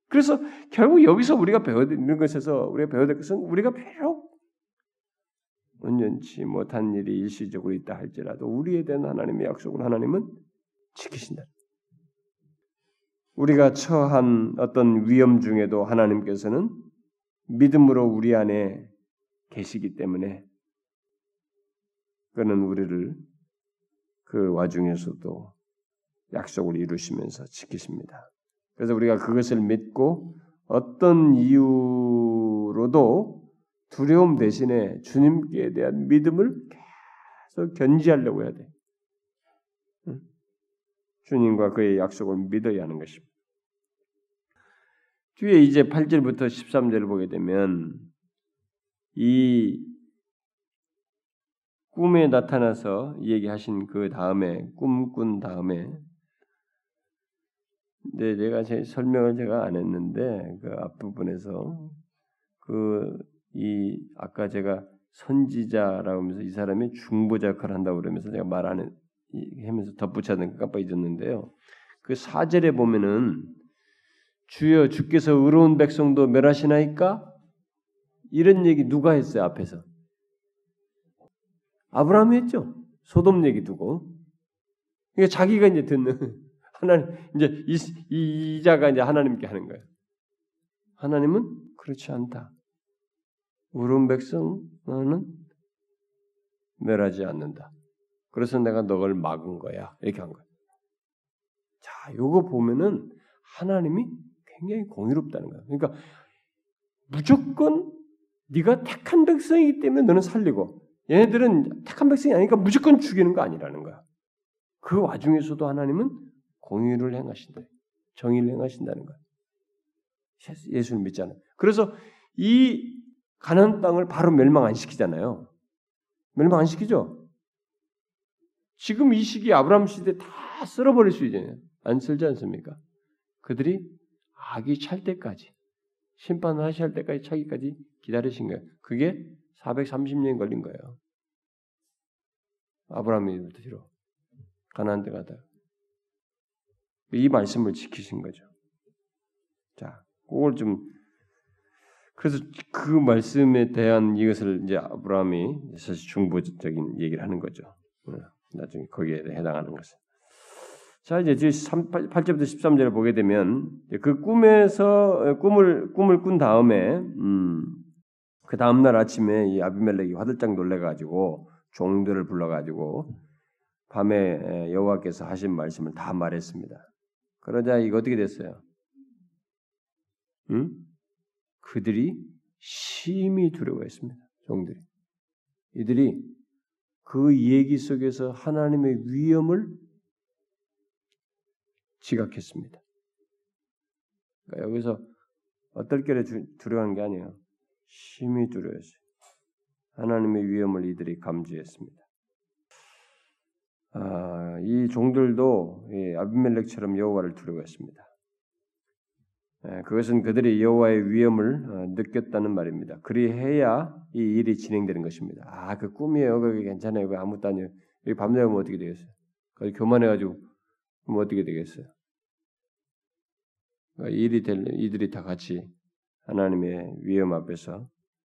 그래서 결국 여기서 우리가 배워야 되는 것에서 우리가 배워야 될 것은 우리가 비록 온전치 못한 일이 일시적으로 있다 할지라도 우리에 대한 하나님의 약속을 하나님은 지키신다. 우리가 처한 어떤 위험 중에도 하나님께서는 믿음으로 우리 안에 계시기 때문에 그는 우리를 그 와중에서도 약속을 이루시면서 지키십니다. 그래서 우리가 그것을 믿고 어떤 이유로도 두려움 대신에 주님께 대한 믿음을 계속 견지하려고 해야 돼. 주님과 그의 약속을 믿어야 하는 것입니다. 뒤에 이제 8절부터 13절을 보게 되면 이 꿈에 나타나서 얘기하신 그 다음에 꿈꾼 다음에 네, 제가 제 설명을 제가 안 했는데 그 앞부분에서 그 이 아까 제가 선지자라고 하면서 이 사람이 중보자 역할을 한다고 그러면서 제가 말 안 하면서 덧붙였는 깜빡 잊었는데요. 그 사절에 보면은 주여 주께서 의로운 백성도 멸하시나이까? 이런 얘기 누가 했어요 앞에서? 아브라함이 했죠. 소돔 얘기 두고. 그러니까 자기가 이제 듣는 하나님 이제 이, 이자가 이제 하나님께 하는 거예요. 하나님은 그렇지 않다. 의로운 백성은 멸하지 않는다. 그래서 내가 너를 막은 거야. 이렇게 한 거예요. 자, 요거 보면은 하나님이 굉장히 공의롭다는 거예요. 그러니까 무조건 네가 택한 백성이기 때문에 너는 살리고 얘네들은 택한 백성이 아니니까 무조건 죽이는 거 아니라는 거야. 그 와중에서도 하나님은 공의를 행하신다. 정의를 행하신다는 거야. 예수를 믿잖아. 그래서 이 가나안 땅을 바로 멸망 안 시키잖아요. 멸망 안 시키죠. 지금 이 시기 아브라함 시대 다 쓸어버릴 수 있잖아요. 안 쓸지 않습니까? 그들이 악이 찰 때까지 심판을 하실 때까지 차기까지 기다리신 거예요. 그게 430년 걸린 거예요. 아브라함이부터 뒤로 가나안 데 가다 이 말씀을 지키신 거죠. 자, 그걸 좀 그래서 그 말씀에 대한 이것을 이제 아브라함이 사실 중보적인 얘기를 하는 거죠. 어, 나중에 거기에 해당하는 것을. 자, 이제 8절부터 13절을 보게 되면 그 꿈에서 꿈을 꿈을 꾼 다음에 음, 그 다음 날 아침에 이 아비멜렉이 화들짝 놀래 가지고 종들을 불러 가지고 밤에 여호와께서 하신 말씀을 다 말했습니다. 그러자 이거 어떻게 됐어요? 응? 그들이 심히 두려워했습니다. 종들이. 이들이 그 얘기 속에서 하나님의 위엄을 지각했습니다. 그러니까 여기서 어떨결에 두려워하는 게 아니에요. 심히 두려워했어요. 하나님의 위엄을 이들이 감지했습니다. 아, 이 종들도 이 아비멜렉처럼 여호와를 두려워했습니다. 예, 그것은 그들이 여호와의 위엄을 어, 느꼈다는 말입니다. 그리해야 이 일이 진행되는 것입니다. 아, 그 꿈이에요. 그게 괜찮아요. 그 아무것도 아니에요. 밤새면 어떻게 되겠어요? 교만해가지고 뭐 어떻게 되겠어요? 그러니까 일이 될 이들이 다 같이 하나님의 위엄 앞에서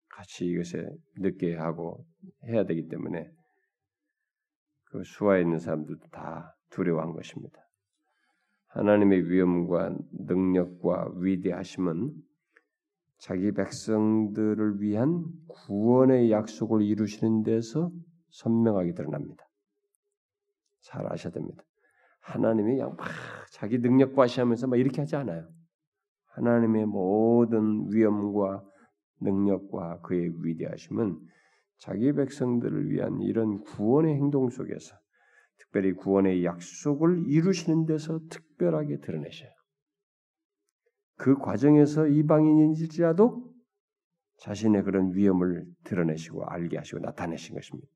같이 이것에 늦게 하고 해야 되기 때문에 그 수하에 있는 사람들도 다 두려워한 것입니다. 하나님의 위엄과 능력과 위대하심은 자기 백성들을 위한 구원의 약속을 이루시는 데서 선명하게 드러납니다. 잘 아셔야 됩니다. 하나님이 막 자기 능력 과시하면서 막 이렇게 하지 않아요. 하나님의 모든 위엄과 능력과 그의 위대하심은 자기 백성들을 위한 이런 구원의 행동 속에서 특별히 구원의 약속을 이루시는 데서 특별하게 드러내셔요. 그 과정에서 이방인일지라도 자신의 그런 위험을 드러내시고 알게 하시고 나타내신 것입니다.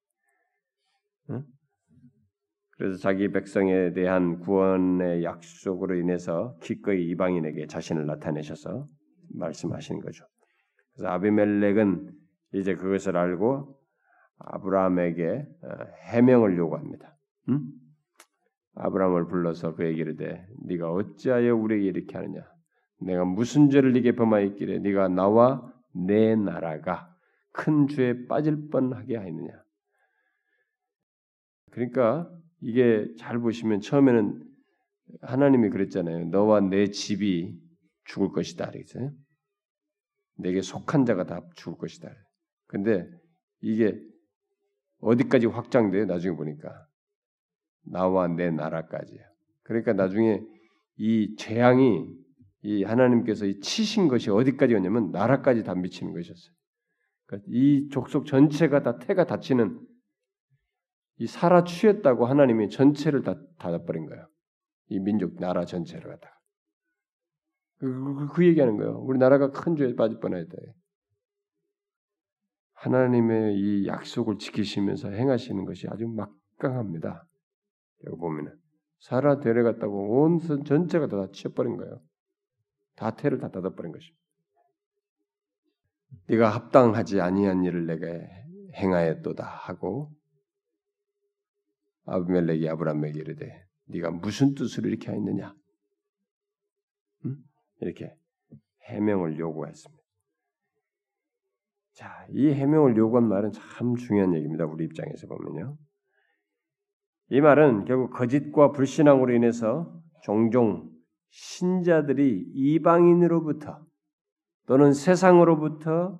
그래서 자기 백성에 대한 구원의 약속으로 인해서 기꺼이 이방인에게 자신을 나타내셔서 말씀하시는 거죠. 그래서 아비멜렉은 이제 그것을 알고 아브라함에게 어, 해명을 요구합니다. 응? 아브라함을 불러서 그에게 이르되 네가 어찌하여 우리에게 이렇게 하느냐? 내가 무슨 죄를 네게 범하였기에 네가 나와 내 나라가 큰 죄에 빠질 뻔하게 하느냐? 그러니까 이게 잘 보시면 처음에는 하나님이 그랬잖아요. 너와 내 집이 죽을 것이다. 그랬어요. 내게 속한 자가 다 죽을 것이다. 근데 이게 어디까지 확장돼요? 나중에 보니까 나와 내 나라까지요. 그러니까 나중에 이 재앙이 이 하나님께서 이 치신 것이 어디까지 오냐면 나라까지 다 미치는 것이었어요. 그러니까 이 족속 전체가 다 태가 닫히는 이 살아 취했다고 하나님이 전체를 다 닫아버린 거예요. 이 민족 나라 전체를 갖다가 그, 그, 그 얘기하는 거예요. 우리 나라가 큰 죄에 빠질 뻔했다. 하나님의 이 약속을 지키시면서 행하시는 것이 아주 막강합니다. 여기 보면은 사라 데려갔다고 온 전체가 다 치워버린 거예요. 다 태를 다 닫아버린 것입니다. 네가 합당하지 아니한 일을 내게 행하였도다 하고 아브멜렉이 아브라함에게 이르되 네가 무슨 뜻으로 이렇게 하였느냐? 응? 이렇게 해명을 요구했습니다. 자, 이 해명을 요구한 말은 참 중요한 얘기입니다. 우리 입장에서 보면요. 이 말은 결국 거짓과 불신앙으로 인해서 종종 신자들이 이방인으로부터 또는 세상으로부터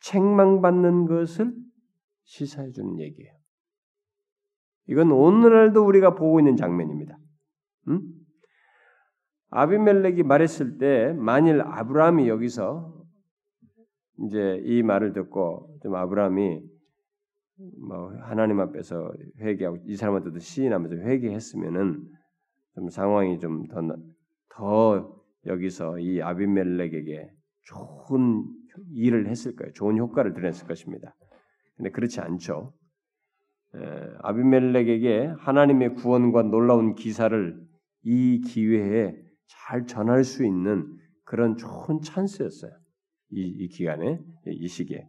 책망받는 것을 시사해 주는 얘기예요. 이건 오늘날도 우리가 보고 있는 장면입니다. 음? 아비멜렉이 말했을 때 만일 아브라함이 여기서 이제 이 말을 듣고 좀 아브라함이 뭐 하나님 앞에서 회개하고 이 사람한테도 시인하면서 회개했으면은 좀 상황이 좀더더 여기서 이 아비멜렉에게 좋은 일을 했을 거예요. 좋은 효과를 드렸을 것입니다. 근데 그렇지 않죠. 에, 아비멜렉에게 하나님의 구원과 놀라운 기사를 이 기회에 잘 전할 수 있는 그런 좋은 찬스였어요. 이, 이 기간에 이 시기에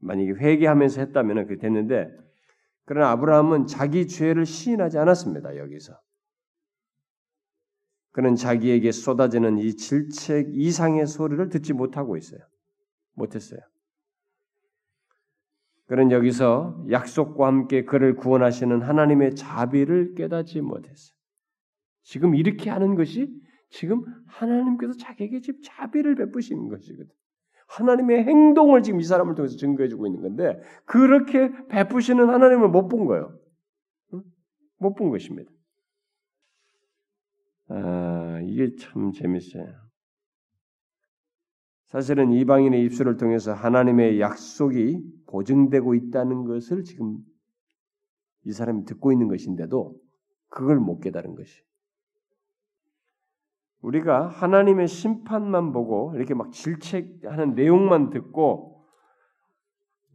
만약에 회개하면서 했다면 그 됐는데 그러나 아브라함은 자기 죄를 시인하지 않았습니다. 여기서 그는 자기에게 쏟아지는 이 질책 이상의 소리를 듣지 못하고 있어요. 못했어요. 그는 여기서 약속과 함께 그를 구원하시는 하나님의 자비를 깨닫지 못했어요. 지금 이렇게 하는 것이 지금 하나님께서 자기에게 지금 자비를 베푸시는 것이거든. 하나님의 행동을 지금 이 사람을 통해서 증거해주고 있는 건데 그렇게 베푸시는 하나님을 못 본 거예요. 못 본 것입니다. 아, 아, 이게 참 재밌어요. 사실은 이방인의 입술을 통해서 하나님의 약속이 보증되고 있다는 것을 지금 이 사람이 듣고 있는 것인데도 그걸 못 깨달은 것이. 우리가 하나님의 심판만 보고 이렇게 막 질책하는 내용만 듣고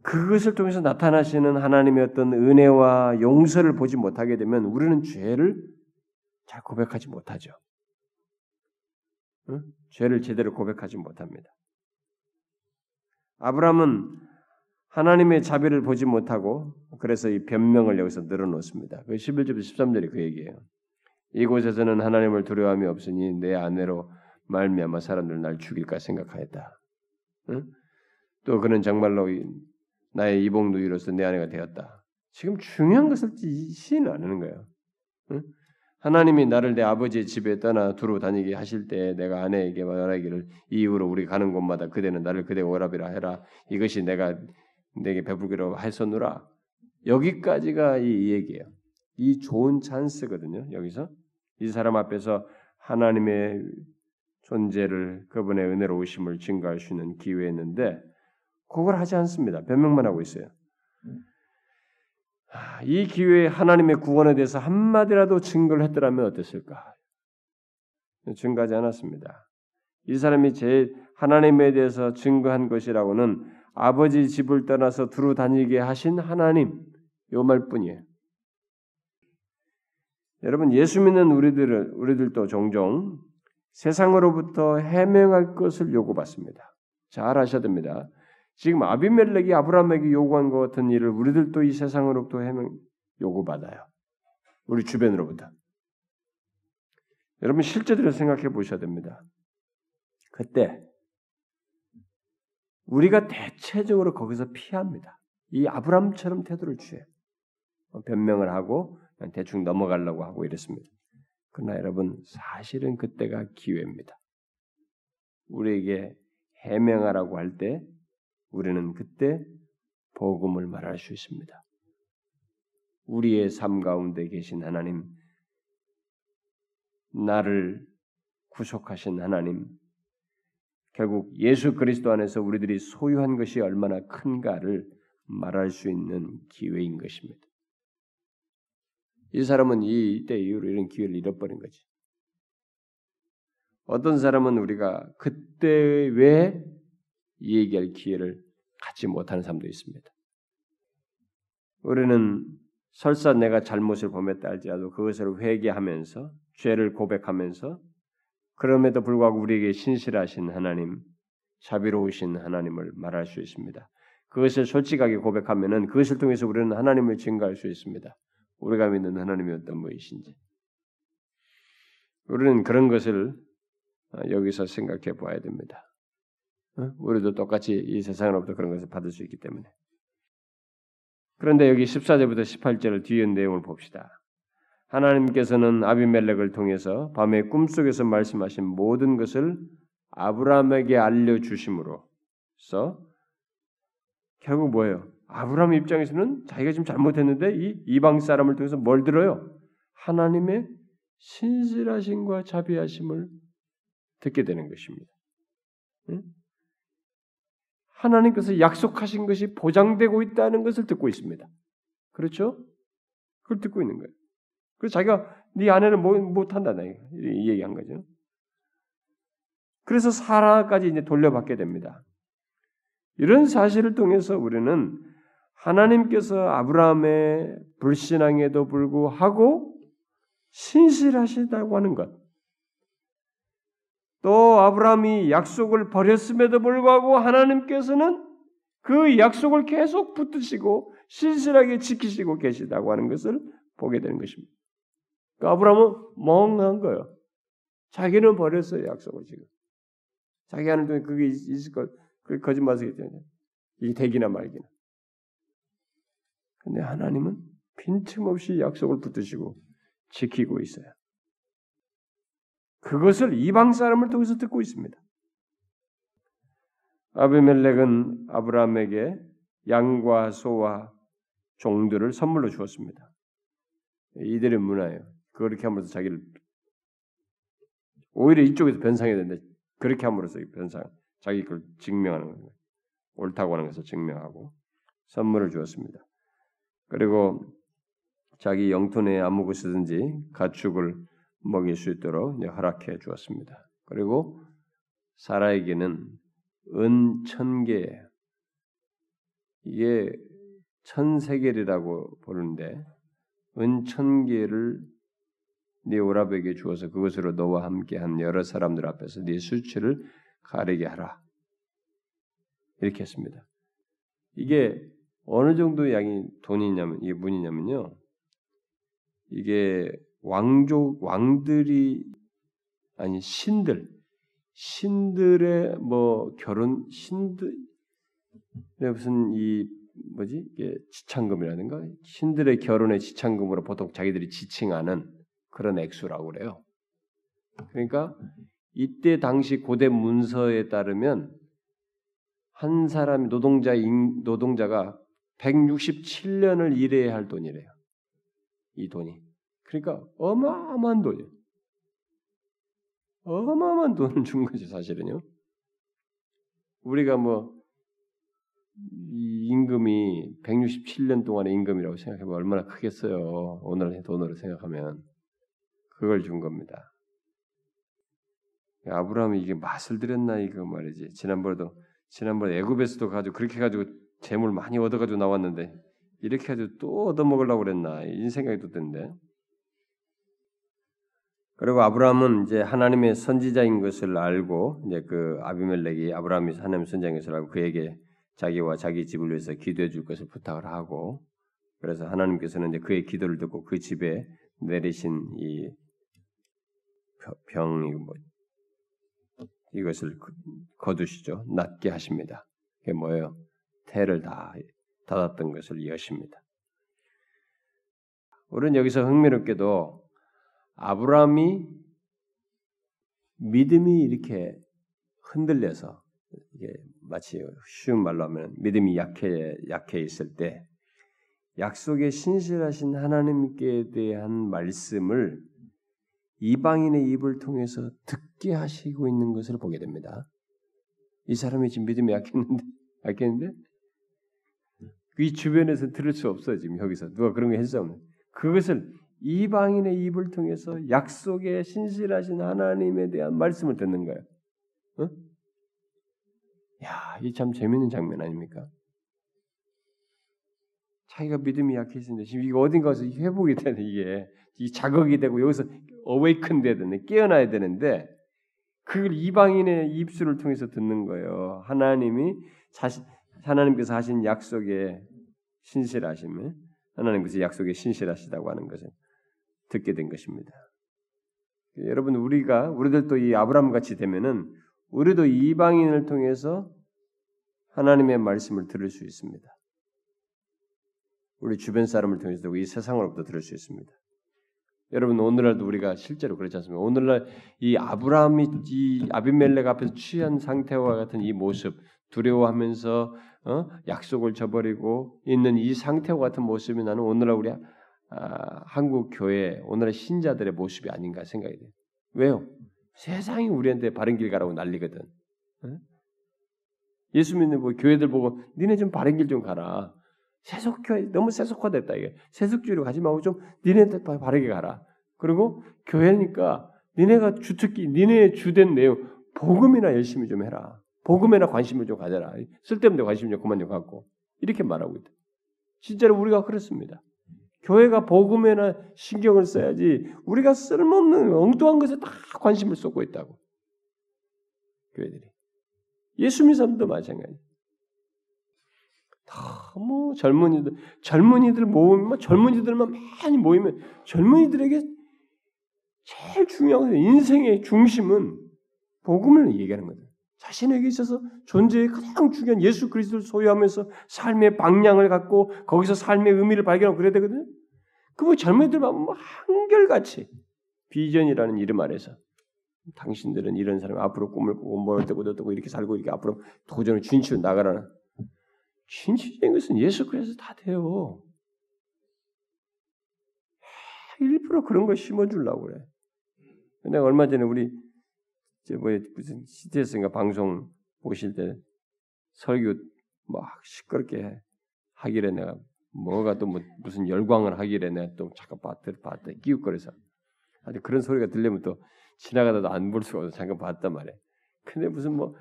그것을 통해서 나타나시는 하나님의 어떤 은혜와 용서를 보지 못하게 되면 우리는 죄를 잘 고백하지 못하죠. 응? 죄를 제대로 고백하지 못합니다. 아브라함은 하나님의 자비를 보지 못하고 그래서 이 변명을 여기서 늘어놓습니다. 그 11절 13절이 그 얘기예요. 이곳에서는 하나님을 두려움이 없으니 내 아내로 말미암아 사람들 날 죽일까 생각하였다. 응? 또 그는 정말로 나의 이복 누이로서 내 아내가 되었다. 지금 중요한 것을 시인을 안 하는 거예요. 응? 하나님이 나를 내 아버지의 집에 떠나 두루 다니게 하실 때 내가 아내에게 말하기를 이 이후로 우리 가는 곳마다 그대는 나를 그대 오라비라 해라. 이것이 내가 내게 베풀기로 하였노라. 여기까지가 이 얘기예요. 이 좋은 찬스거든요. 여기서 이 사람 앞에서 하나님의 존재를 그분의 은혜로우심을 증거할 수 있는 기회였는데 그걸 하지 않습니다. 변명만 하고 있어요. 이 기회에 하나님의 구원에 대해서 한마디라도 증거를 했더라면 어땠을까? 증거하지 않았습니다. 이 사람이 제 하나님에 대해서 증거한 것이라고는 아버지 집을 떠나서 두루 다니게 하신 하나님 요 말뿐이에요. 여러분 예수 믿는 우리들을 우리들도 종종 세상으로부터 해명할 것을 요구받습니다. 잘 아셔야 됩니다. 지금 아비멜렉이 아브라함에게 요구한 것 같은 일을 우리들도 이 세상으로부터 해명 요구받아요. 우리 주변으로부터. 여러분 실제대로 생각해 보셔야 됩니다. 그때 우리가 대체적으로 거기서 피합니다. 이 아브라함처럼 태도를 취해 변명을 하고 대충 넘어가려고 하고 이랬습니다. 그러나 여러분 사실은 그때가 기회입니다. 우리에게 해명하라고 할 때 우리는 그때 복음을 말할 수 있습니다. 우리의 삶 가운데 계신 하나님, 나를 구속하신 하나님, 결국 예수 그리스도 안에서 우리들이 소유한 것이 얼마나 큰가를 말할 수 있는 기회인 것입니다. 이 사람은 이때 이후로 이런 기회를 잃어버린 거지. 어떤 사람은 우리가 그때 왜 얘기할 기회를 갖지 못하는 사람도 있습니다. 우리는 설사 내가 잘못을 범했다 할지라도 그것을 회개하면서 죄를 고백하면서 그럼에도 불구하고 우리에게 신실하신 하나님, 자비로우신 하나님을 말할 수 있습니다. 그것을 솔직하게 고백하면은 그것을 통해서 우리는 하나님을 증거할 수 있습니다. 우리가 믿는 하나님이 어떤 분이신지. 우리는 그런 것을 어, 여기서 생각해 보아야 됩니다. 어? 우리도 똑같이 이 세상으로부터 그런 것을 받을 수 있기 때문에. 그런데 여기 14절부터 18절 뒤에 내용을 봅시다. 하나님께서는 아비멜렉을 통해서 밤의 꿈속에서 말씀하신 모든 것을 아브라함에게 알려 주심으로써 결국 뭐예요? 아브라함 입장에서는 자기가 지금 잘못했는데 이 이방 사람을 통해서 뭘 들어요? 하나님의 신실하심과 자비하심을 듣게 되는 것입니다. 하나님께서 약속하신 것이 보장되고 있다는 것을 듣고 있습니다. 그렇죠? 그걸 듣고 있는 거예요. 그래서 자기가 네 아내를 못 한다나 이 얘기한 거죠. 그래서 사라까지 이제 돌려받게 됩니다. 이런 사실을 통해서 우리는 하나님께서 아브라함의 불신앙에도 불구하고 신실하시다고 하는 것. 또 아브라함이 약속을 버렸음에도 불구하고 하나님께서는 그 약속을 계속 붙드시고 신실하게 지키시고 계시다고 하는 것을 보게 되는 것입니다. 그 아브라함은 멍한 거예요. 자기는 버렸어요 약속을 지금. 자기 하는 동안 그게 있을 것, 그 거짓말이겠죠. 이게 되기나 말기나. 근데 하나님은 빈틈없이 약속을 붙드시고 지키고 있어요. 그것을 이방 사람을 통해서 듣고 있습니다. 아비멜렉은 아브라함에게 양과 소와 종들을 선물로 주었습니다. 이들의 문화예요. 그렇게 하면서 자기를 오히려 이쪽에서 변상해야 되는데 그렇게 함으로써 변상 자기 걸 증명하는 거예요. 옳다고 하는 것을 증명하고 선물을 주었습니다. 그리고 자기 영토 내에 아무 곳이든지 가축을 먹일 수 있도록 허락해 주었습니다. 그리고 사라에게는 은 천 개, 이게 천세겔이라고 부르는데 은 천 개를 네 오라백에 주어서 그것으로 너와 함께한 여러 사람들 앞에서 네 수치를 가리게 하라. 이렇게 했습니다. 이게 어느 정도 양이 돈이냐면 이게 문이냐면요. 이게 왕족 왕들이 아니 신들 신들의 뭐 결혼 신들 무슨 이 뭐지 이게 지창금이라든가 신들의 결혼의 지창금으로 보통 자기들이 지칭하는 그런 액수라고 그래요. 그러니까 이때 당시 고대 문서에 따르면 한 사람 노동자 노동자가 167년을 일해야 할 돈이래요. 이 돈이. 그러니까 어마어마한 돈이에요. 어마어마한 돈을 준 거죠, 사실은요. 우리가 뭐, 임금이 167년 동안의 임금이라고 생각해보면 얼마나 크겠어요. 오늘의 돈으로 생각하면. 그걸 준 겁니다. 아브라함이 이게 맛을 들였나 이거 말이지. 지난번에도 지난번에 애굽에서도 가지고 그렇게 가지고 재물 많이 얻어 가지고 나왔는데 이렇게 가지고 또 얻어 먹으려고 그랬나 이 생각이 드는데 그리고 아브라함은 이제 하나님의 선지자인 것을 알고 이제 그 아비멜렉이 아브라함이 하나님 선지자인 것을 알고 그에게 자기와 자기 집을 위해서 기도해 줄 것을 부탁을 하고 그래서 하나님께서는 이제 그의 기도를 듣고 그 집에 내리신 이 병이 뭐 이것을 거두시죠. 낫게 하십니다. 그게 뭐예요? 태를 다 닫았던 것을 여십니다. 우리는 여기서 흥미롭게도 아브라함이 믿음이 이렇게 흔들려서 이게 마치 쉬운 말로 하면 믿음이 약해 약해 있을 때 약속에 신실하신 하나님께 대한 말씀을 이방인의 입을 통해서 듣게 하시고 있는 것을 보게 됩니다. 이 사람이 지금 믿음이 약했는데 약했는데 이 주변에서 들을 수 없어 지금 여기서 누가 그런 거 했어 그것을 이방인의 입을 통해서 약속에 신실하신 하나님에 대한 말씀을 듣는 거예요. 어? 야, 이 참 재밌는 장면 아닙니까? 자기가 믿음이 약해지는데 지금 이거 어딘가서 회복이 되는 이게 이 자극이 되고 여기서 어웨이큰 돼야 되는 깨어나야 되는데 그걸 이방인의 입술을 통해서 듣는 거예요. 하나님이 자신 하나님께서 하신 약속에 신실하심을 하나님께서 약속에 신실하시다고 하는 것을 듣게 된 것입니다. 여러분 우리가 우리들도 이 아브라함 같이 되면은 우리도 이방인을 통해서 하나님의 말씀을 들을 수 있습니다. 우리 주변 사람을 통해서도 이 세상으로부터 들을 수 있습니다. 여러분 오늘날도 우리가 실제로 그렇지 않습니까? 오늘날 이 아브라함이 이 아비멜렉 앞에서 취한 상태와 같은 이 모습, 두려워하면서 어? 약속을 저버리고 있는 이 상태와 같은 모습이 나는 오늘날 우리 아, 한국 교회 오늘의 신자들의 모습이 아닌가 생각이 돼요. 왜요? 세상이 우리한테 바른 길 가라고 난리거든. 어? 예수 믿는 뭐 교회들 보고 니네 좀 바른 길 좀 가라. 세속교회 너무 세속화됐다 이게 세속주의로 가지 말고 좀 니네한테 바르게 가라. 그리고 교회니까 니네가 주특기 니네의 주된 내용 복음이나 열심히 좀 해라. 복음에나 관심을 좀 가져라. 쓸데없는 관심 좀 그만 좀 갖고 이렇게 말하고 있다. 진짜로 우리가 그렇습니다. 교회가 복음에나 신경을 써야지 우리가 쓸모없는 엉뚱한 것에 다 관심을 쏟고 있다고. 교회들이. 예수 믿는 사람도 마찬가지. 너무 젊은이들, 젊은이들 모으면, 젊은이들만 많이 모이면 젊은이들에게 제일 중요한 인생의 중심은 복음을 얘기하는 거죠. 자신에게 있어서 존재의 가장 중요한 예수 그리스도를 소유하면서 삶의 방향을 갖고 거기서 삶의 의미를 발견하고 그래야 되거든요. 그뭐 젊은이들만 뭐 한결같이 비전이라는 이름 아래서 당신들은 이런 사람 앞으로 꿈을 꾸고 뭘 뜨고 뜨고 이렇게 살고 이렇게 앞으로 도전을 진치로 나가라는 진실된 것은 예수 그리스도 다 돼요. 일부러 그런 걸 심어주려고 그래. 근데 얼마 전에 우리 이제 뭐 무슨 CTS인가 방송 보실 때 설교 막 시끄럽게 하길래 내가 뭐가 또 뭐 무슨 열광을 하길래 내가 또 잠깐 봤더 봤더 끼웃거려서 아니 그런 소리가 들리면 또 지나가다도 안 볼 수가 없어 잠깐 봤단 말이야. 근데 무슨 뭐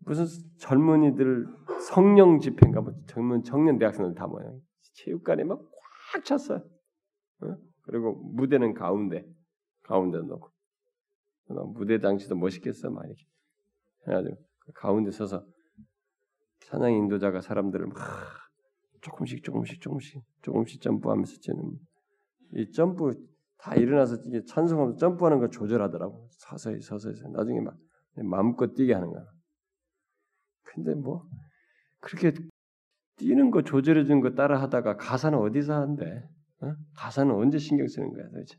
무슨 젊은이들 성령 집회인가 뭐 젊은 청년 대학생들 다 모여 체육관에 막 꽉 찼어요. 어? 그리고 무대는 가운데 가운데 놓고 무대 장치도 멋있겠어 막 이렇게 해가지고 그 가운데 서서 사냥 인도자가 사람들을 막 조금씩 조금씩 조금씩 조금씩 점프하면서 쟤는 이 점프 다 일어나서 이게 찬송하면서 점프하는 걸 조절하더라고 서서히 서서히 나중에 막 마음껏 뛰게 하는 거야. 근데 뭐 그렇게 뛰는 거 조절해 주는 거 따라 하다가 가사는 어디서 하는데? 어? 가사는 언제 신경 쓰는 거야 도대체?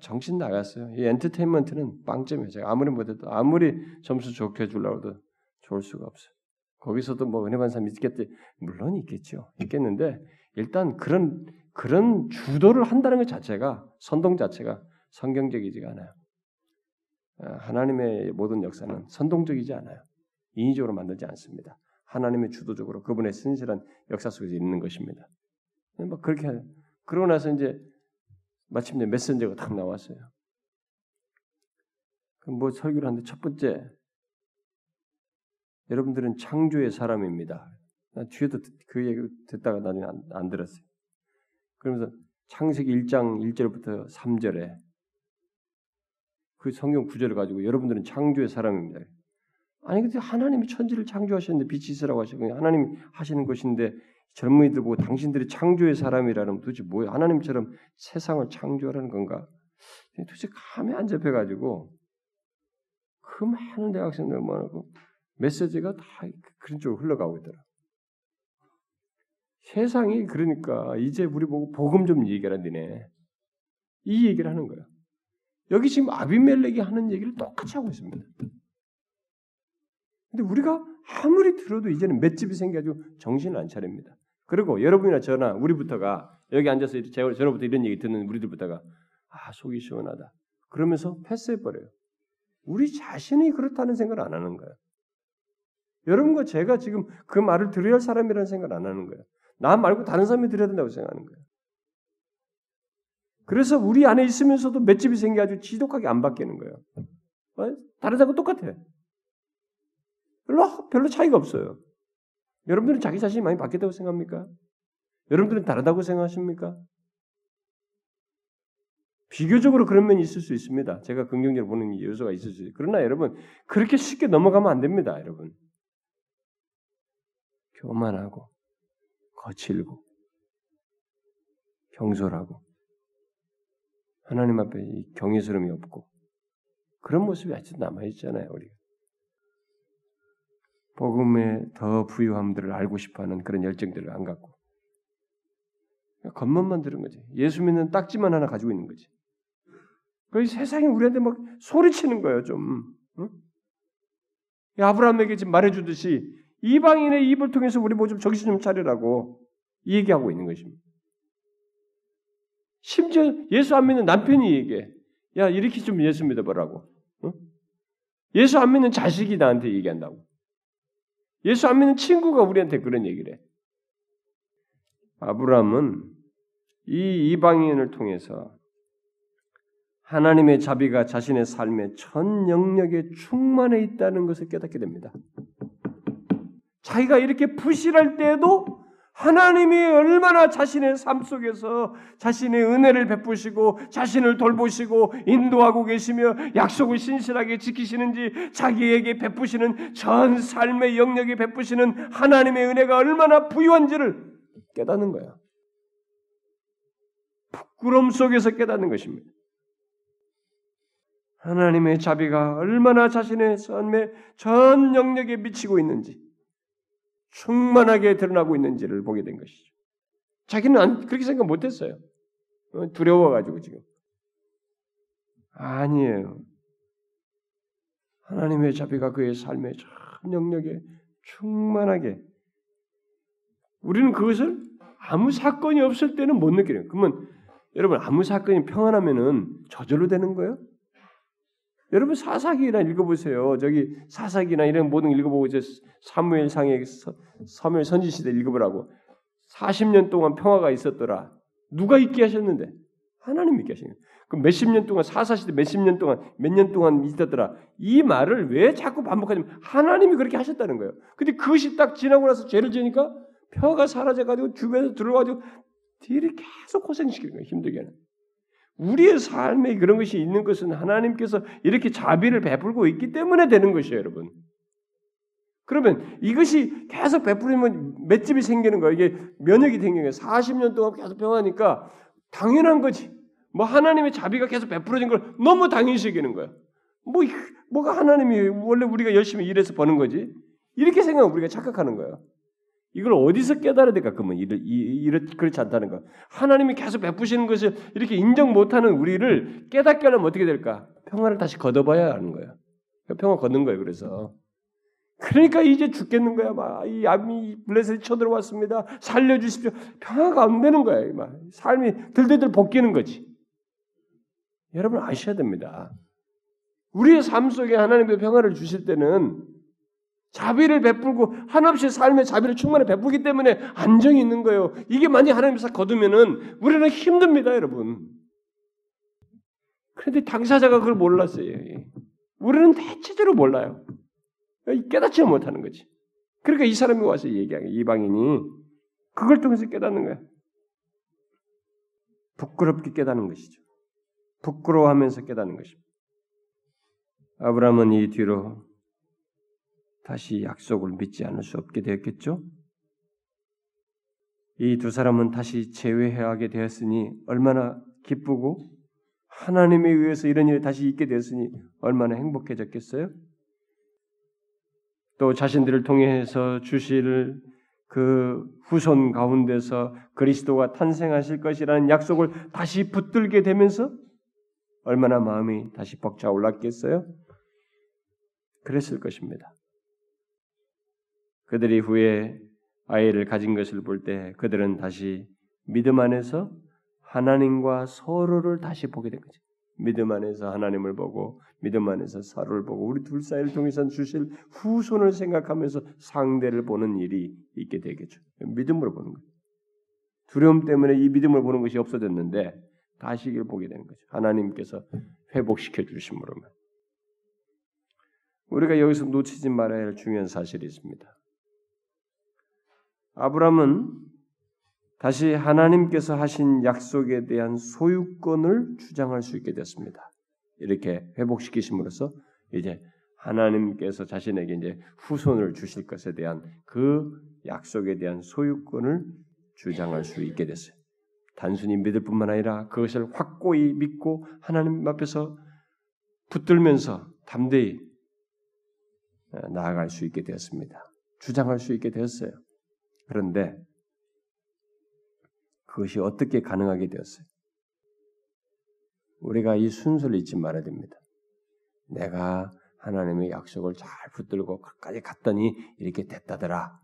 정신 나갔어요. 이 엔터테인먼트는 빵점이에요. 제가 아무리 못해도 아무리 점수 좋게 주려고 해도 좋을 수가 없어요. 거기서도 뭐 은혜 받는 사람이 있겠지. 물론 있겠죠. 있겠는데 일단 그런 그런 주도를 한다는 것 자체가 선동 자체가 성경적이지가 않아요. 아, 하나님의 모든 역사는 선동적이지 않아요. 인위적으로 만들지 않습니다. 하나님의 주도적으로 그분의 신실한 역사 속에서 있는 것입니다. 뭐 그렇게 그러고 나서 이제 마침내 메신저가 딱 나왔어요. 그럼 뭐 설교를 하는데 첫 번째 여러분들은 창조의 사람입니다. 뒤에도 그 얘기 듣다가 나중에 안, 안 들었어요. 그러면서 창세기 1장 1절부터 3절에 그 성경 구절을 가지고 여러분들은 창조의 사람입니다. 아니 근데 하나님이 천지를 창조하셨는데 빛이 있으라고 하시고 하나님이 하시는 것인데 젊은이들 보고 당신들이 창조의 사람이라는 도대체 뭐야? 하나님처럼 세상을 창조하라는 건가? 도대체 감이 안 잡혀가지고 그 많은 대학생들 모아놓고 메시지가 다 그런 쪽으로 흘러가고 있더라. 세상이 그러니까 이제 우리 보고 복음 좀 얘기하라 니네. 이 얘기를 하는 거야. 여기 지금 아비멜렉이 하는 얘기를 똑같이 하고 있습니다. 근데 우리가 아무리 들어도 이제는 맷집이 생겨가지고 정신을 안 차립니다. 그리고 여러분이나 저나 우리부터가 여기 앉아서 저로부터 이런 얘기 듣는 우리들부터가 아 속이 시원하다. 그러면서 패스해버려요. 우리 자신이 그렇다는 생각을 안 하는 거예요. 여러분과 제가 지금 그 말을 들어야 할 사람이라는 생각을 안 하는 거예요. 나 말고 다른 사람이 들어야 된다고 생각하는 거예요. 그래서 우리 안에 있으면서도 맷집이 생겨가지고 지독하게 안 바뀌는 거예요. 어? 다른 사람과 똑같아. 별로, 별로 차이가 없어요. 여러분들은 자기 자신이 많이 바뀌었다고 생각합니까? 여러분들은 다르다고 생각하십니까? 비교적으로 그런 면이 있을 수 있습니다. 제가 긍정적으로 보는 요소가 있을 수 있어요. 그러나 여러분, 그렇게 쉽게 넘어가면 안 됩니다, 여러분. 교만하고, 거칠고, 경솔하고, 하나님 앞에 경외스러움이 없고, 그런 모습이 아직 남아있잖아요, 우리가. 복음의 더 부유함들을 알고 싶어하는 그런 열정들을 안 갖고 겉멋만 들은 거지. 예수 믿는 딱지만 하나 가지고 있는 거지. 그 세상이 우리한테 막 소리치는 거예요, 좀. 응? 아브라함에게 지금 말해주듯이 이방인의 입을 통해서 우리 뭐 좀 정신 좀 차리라고 얘기하고 있는 것입니다. 심지어 예수 안 믿는 남편이 얘기해. 야, 이렇게 좀 예수 믿어보라고. 응? 예수 안 믿는 자식이 나한테 얘기한다고. 예수 안 믿는 친구가 우리한테 그런 얘기를 해. 아브라함은 이 이방인을 통해서 하나님의 자비가 자신의 삶의 전 영역에 충만해 있다는 것을 깨닫게 됩니다. 자기가 이렇게 부실할 때에도 하나님이 얼마나 자신의 삶 속에서 자신의 은혜를 베푸시고 자신을 돌보시고 인도하고 계시며 약속을 신실하게 지키시는지 자기에게 베푸시는 전 삶의 영역에 베푸시는 하나님의 은혜가 얼마나 부유한지를 깨닫는 거야. 부끄럼 속에서 깨닫는 것입니다. 하나님의 자비가 얼마나 자신의 삶의 전 영역에 미치고 있는지 충만하게 드러나고 있는지를 보게 된 것이죠. 자기는 안, 그렇게 생각 못했어요. 어, 두려워가지고 지금. 아니에요. 하나님의 자비가 그의 삶의 전 영역에 충만하게 우리는 그것을 아무 사건이 없을 때는 못 느끼는. 그러면 여러분 아무 사건이 평안하면은 저절로 되는 거예요? 여러분 사사기나 읽어보세요. 저기 사사기나 이런 모든 읽어보고 이제 사무엘상의 사무엘 선지 시대 읽어보라고. 40년 동안 평화가 있었더라. 누가 있게 하셨는데? 하나님 있게 하신 거예요. 그 몇십 년 동안 사사시대 몇십 년 동안 몇 년 동안 있었더라. 이 말을 왜 자꾸 반복하냐면 하나님이 그렇게 하셨다는 거예요. 근데 그것이 딱 지나고 나서 죄를 지니까 평화가 사라져가지고 주변에서 들어와가지고 뒤를 계속 고생시키는 거예요. 힘들게 는. 우리의 삶에 그런 것이 있는 것은 하나님께서 이렇게 자비를 베풀고 있기 때문에 되는 것이에요, 여러분. 그러면 이것이 계속 베풀리면 맷집이 생기는 거예요. 이게 면역이 생기는 거예요. 40년 동안 계속 평하니까 당연한 거지. 뭐 하나님의 자비가 계속 베풀어진 걸 너무 당연시 여기는 거야. 뭐 뭐가 하나님이 원래 우리가 열심히 일해서 버는 거지. 이렇게 생각하면 우리가 착각하는 거예요. 이걸 어디서 깨달아야 될까? 그러면 이를 이렇 그렇지 않다는 거. 하나님이 계속 베푸시는 것을 이렇게 인정 못하는 우리를 깨닫게 하면 어떻게 될까? 평화를 다시 걷어봐야 하는 거예요. 평화 걷는 거예요. 그래서 그러니까 이제 죽겠는 거야. 막이 암이 블레셋이 쳐들어왔습니다. 살려주십시오. 평화가 안 되는 거야. 막 삶이 들들들 벗기는 거지. 여러분 아셔야 됩니다. 우리의 삶 속에 하나님의 평화를 주실 때는 자비를 베풀고 한없이 삶의 자비를 충만히 베풀기 때문에 안정이 있는 거예요. 이게 만약 하나님께서 거두면은 우리는 힘듭니다, 여러분. 그런데 당사자가 그걸 몰랐어요. 우리는 대체적으로 몰라요. 깨닫지 못하는 거지. 그러니까 이 사람이 와서 얘기하는 이방인이 그걸 통해서 깨닫는 거야. 부끄럽게 깨닫는 것이죠. 부끄러워하면서 깨닫는 것입니다. 아브라함은 이 뒤로 다시 약속을 믿지 않을 수 없게 되었겠죠? 이 두 사람은 다시 재회하게 되었으니 얼마나 기쁘고 하나님에 의해서 이런 일이 다시 있게 되었으니 얼마나 행복해졌겠어요? 또 자신들을 통해서 주실 그 후손 가운데서 그리스도가 탄생하실 것이라는 약속을 다시 붙들게 되면서 얼마나 마음이 다시 벅차 올랐겠어요? 그랬을 것입니다. 그들이 후에 아이를 가진 것을 볼 때 그들은 다시 믿음 안에서 하나님과 서로를 다시 보게 된 거죠. 믿음 안에서 하나님을 보고 믿음 안에서 서로를 보고 우리 둘 사이를 통해서 주실 후손을 생각하면서 상대를 보는 일이 있게 되겠죠. 믿음으로 보는 거죠. 두려움 때문에 이 믿음을 보는 것이 없어졌는데 다시 이걸 보게 되는 거죠. 하나님께서 회복시켜 주심으로만. 우리가 여기서 놓치지 말아야 할 중요한 사실이 있습니다. 아브라함은 다시 하나님께서 하신 약속에 대한 소유권을 주장할 수 있게 됐습니다. 이렇게 회복시키심으로써 이제 하나님께서 자신에게 이제 후손을 주실 것에 대한 그 약속에 대한 소유권을 주장할 수 있게 됐어요. 단순히 믿을 뿐만 아니라 그것을 확고히 믿고 하나님 앞에서 붙들면서 담대히 나아갈 수 있게 되었습니다. 주장할 수 있게 되었어요. 그런데 그것이 어떻게 가능하게 되었어요? 우리가 이 순서를 잊지 말아야 됩니다. 내가 하나님의 약속을 잘 붙들고 끝까지 갔더니 이렇게 됐다더라.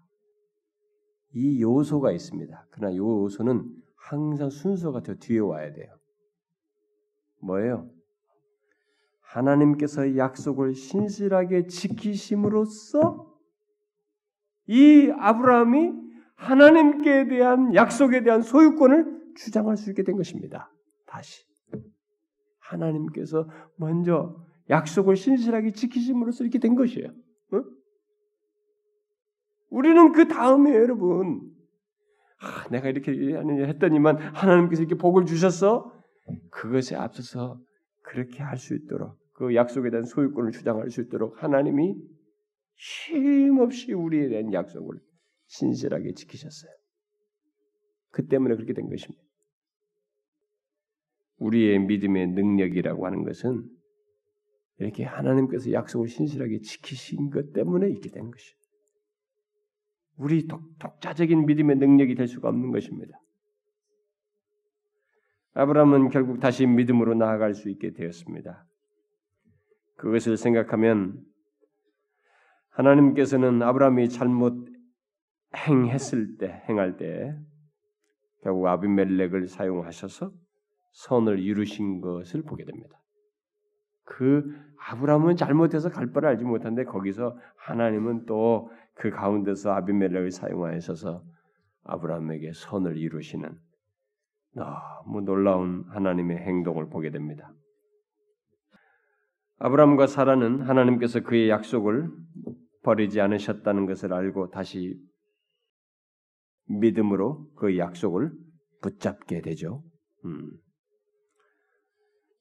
이 요소가 있습니다. 그러나 이 요소는 항상 순서가 더 뒤에 와야 돼요. 뭐예요? 하나님께서 약속을 신실하게 지키심으로써 이 아브라함이 하나님께 대한 약속에 대한 소유권을 주장할 수 있게 된 것입니다. 다시 하나님께서 먼저 약속을 신실하게 지키심으로써 이렇게 된 것이에요. 어? 우리는 그 다음에 여러분 아, 내가 이렇게 했더니만 하나님께서 이렇게 복을 주셨어. 그것에 앞서서 그렇게 할 수 있도록 그 약속에 대한 소유권을 주장할 수 있도록 하나님이 쉼없이 우리에 대한 약속을 신실하게 지키셨어요. 그 때문에 그렇게 된 것입니다. 우리의 믿음의 능력이라고 하는 것은 이렇게 하나님께서 약속을 신실하게 지키신 것 때문에 있게 된 것이에요. 우리 독, 독자적인 믿음의 능력이 될 수가 없는 것입니다. 아브라함은 결국 다시 믿음으로 나아갈 수 있게 되었습니다. 그것을 생각하면 하나님께서는 아브라함이 잘못 행했을 때, 행할 때 결국 아비멜렉을 사용하셔서 선을 이루신 것을 보게 됩니다. 그 아브라함은 잘못해서 갈 바를 알지 못한데 거기서 하나님은 또 그 가운데서 아비멜렉을 사용하셔서 아브라함에게 선을 이루시는 너무 놀라운 하나님의 행동을 보게 됩니다. 아브라함과 사라는 하나님께서 그의 약속을 버리지 않으셨다는 것을 알고 다시 믿음으로 그 약속을 붙잡게 되죠. 음.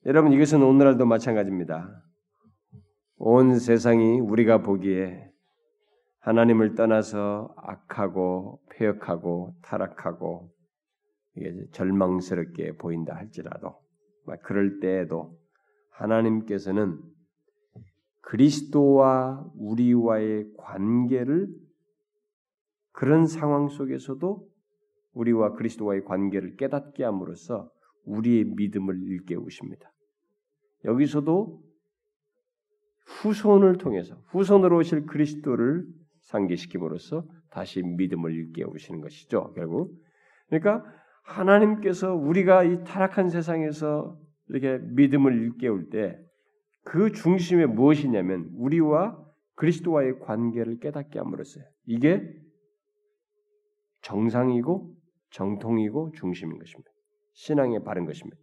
여러분 이것은 오늘날도 마찬가지입니다. 온 세상이 우리가 보기에 하나님을 떠나서 악하고 폐역하고 타락하고 절망스럽게 보인다 할지라도 그럴 때에도 하나님께서는 그리스도와 우리와의 관계를 그런 상황 속에서도 우리와 그리스도와의 관계를 깨닫게 함으로써 우리의 믿음을 일깨우십니다. 여기서도 후손을 통해서 후손으로 오실 그리스도를 상기시킴으로써 다시 믿음을 일깨우시는 것이죠. 결국 그러니까 하나님께서 우리가 이 타락한 세상에서 이렇게 믿음을 일깨울 때 그 중심에 무엇이냐면 우리와 그리스도와의 관계를 깨닫게 함으로써요. 이게 정상이고 정통이고 중심인 것입니다. 신앙의 바른 것입니다.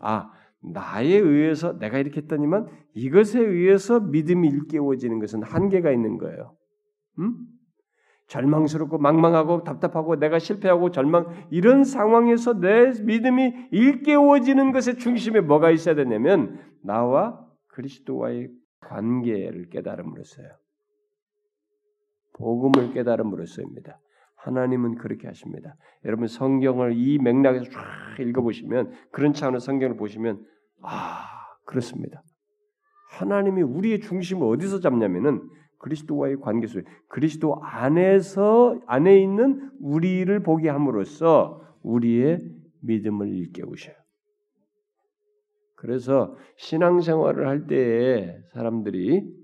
아, 나에 의해서 내가 이렇게 했더니만 이것에 의해서 믿음이 일깨워지는 것은 한계가 있는 거예요. 음? 절망스럽고 망망하고 답답하고 내가 실패하고 절망 이런 상황에서 내 믿음이 일깨워지는 것의 중심에 뭐가 있어야 되냐면 나와 그리스도와의 관계를 깨달음으로써요. 복음을 깨달음으로써입니다. 하나님은 그렇게 하십니다. 여러분 성경을 이 맥락에서 쫙 읽어보시면 그런 차원의 성경을 보시면 아 그렇습니다. 하나님이 우리의 중심을 어디서 잡냐면은 그리스도와의 관계 속에 그리스도 안에서 안에 있는 우리를 보게 함으로써 우리의 믿음을 일깨우셔요. 그래서 신앙생활을 할 때에 사람들이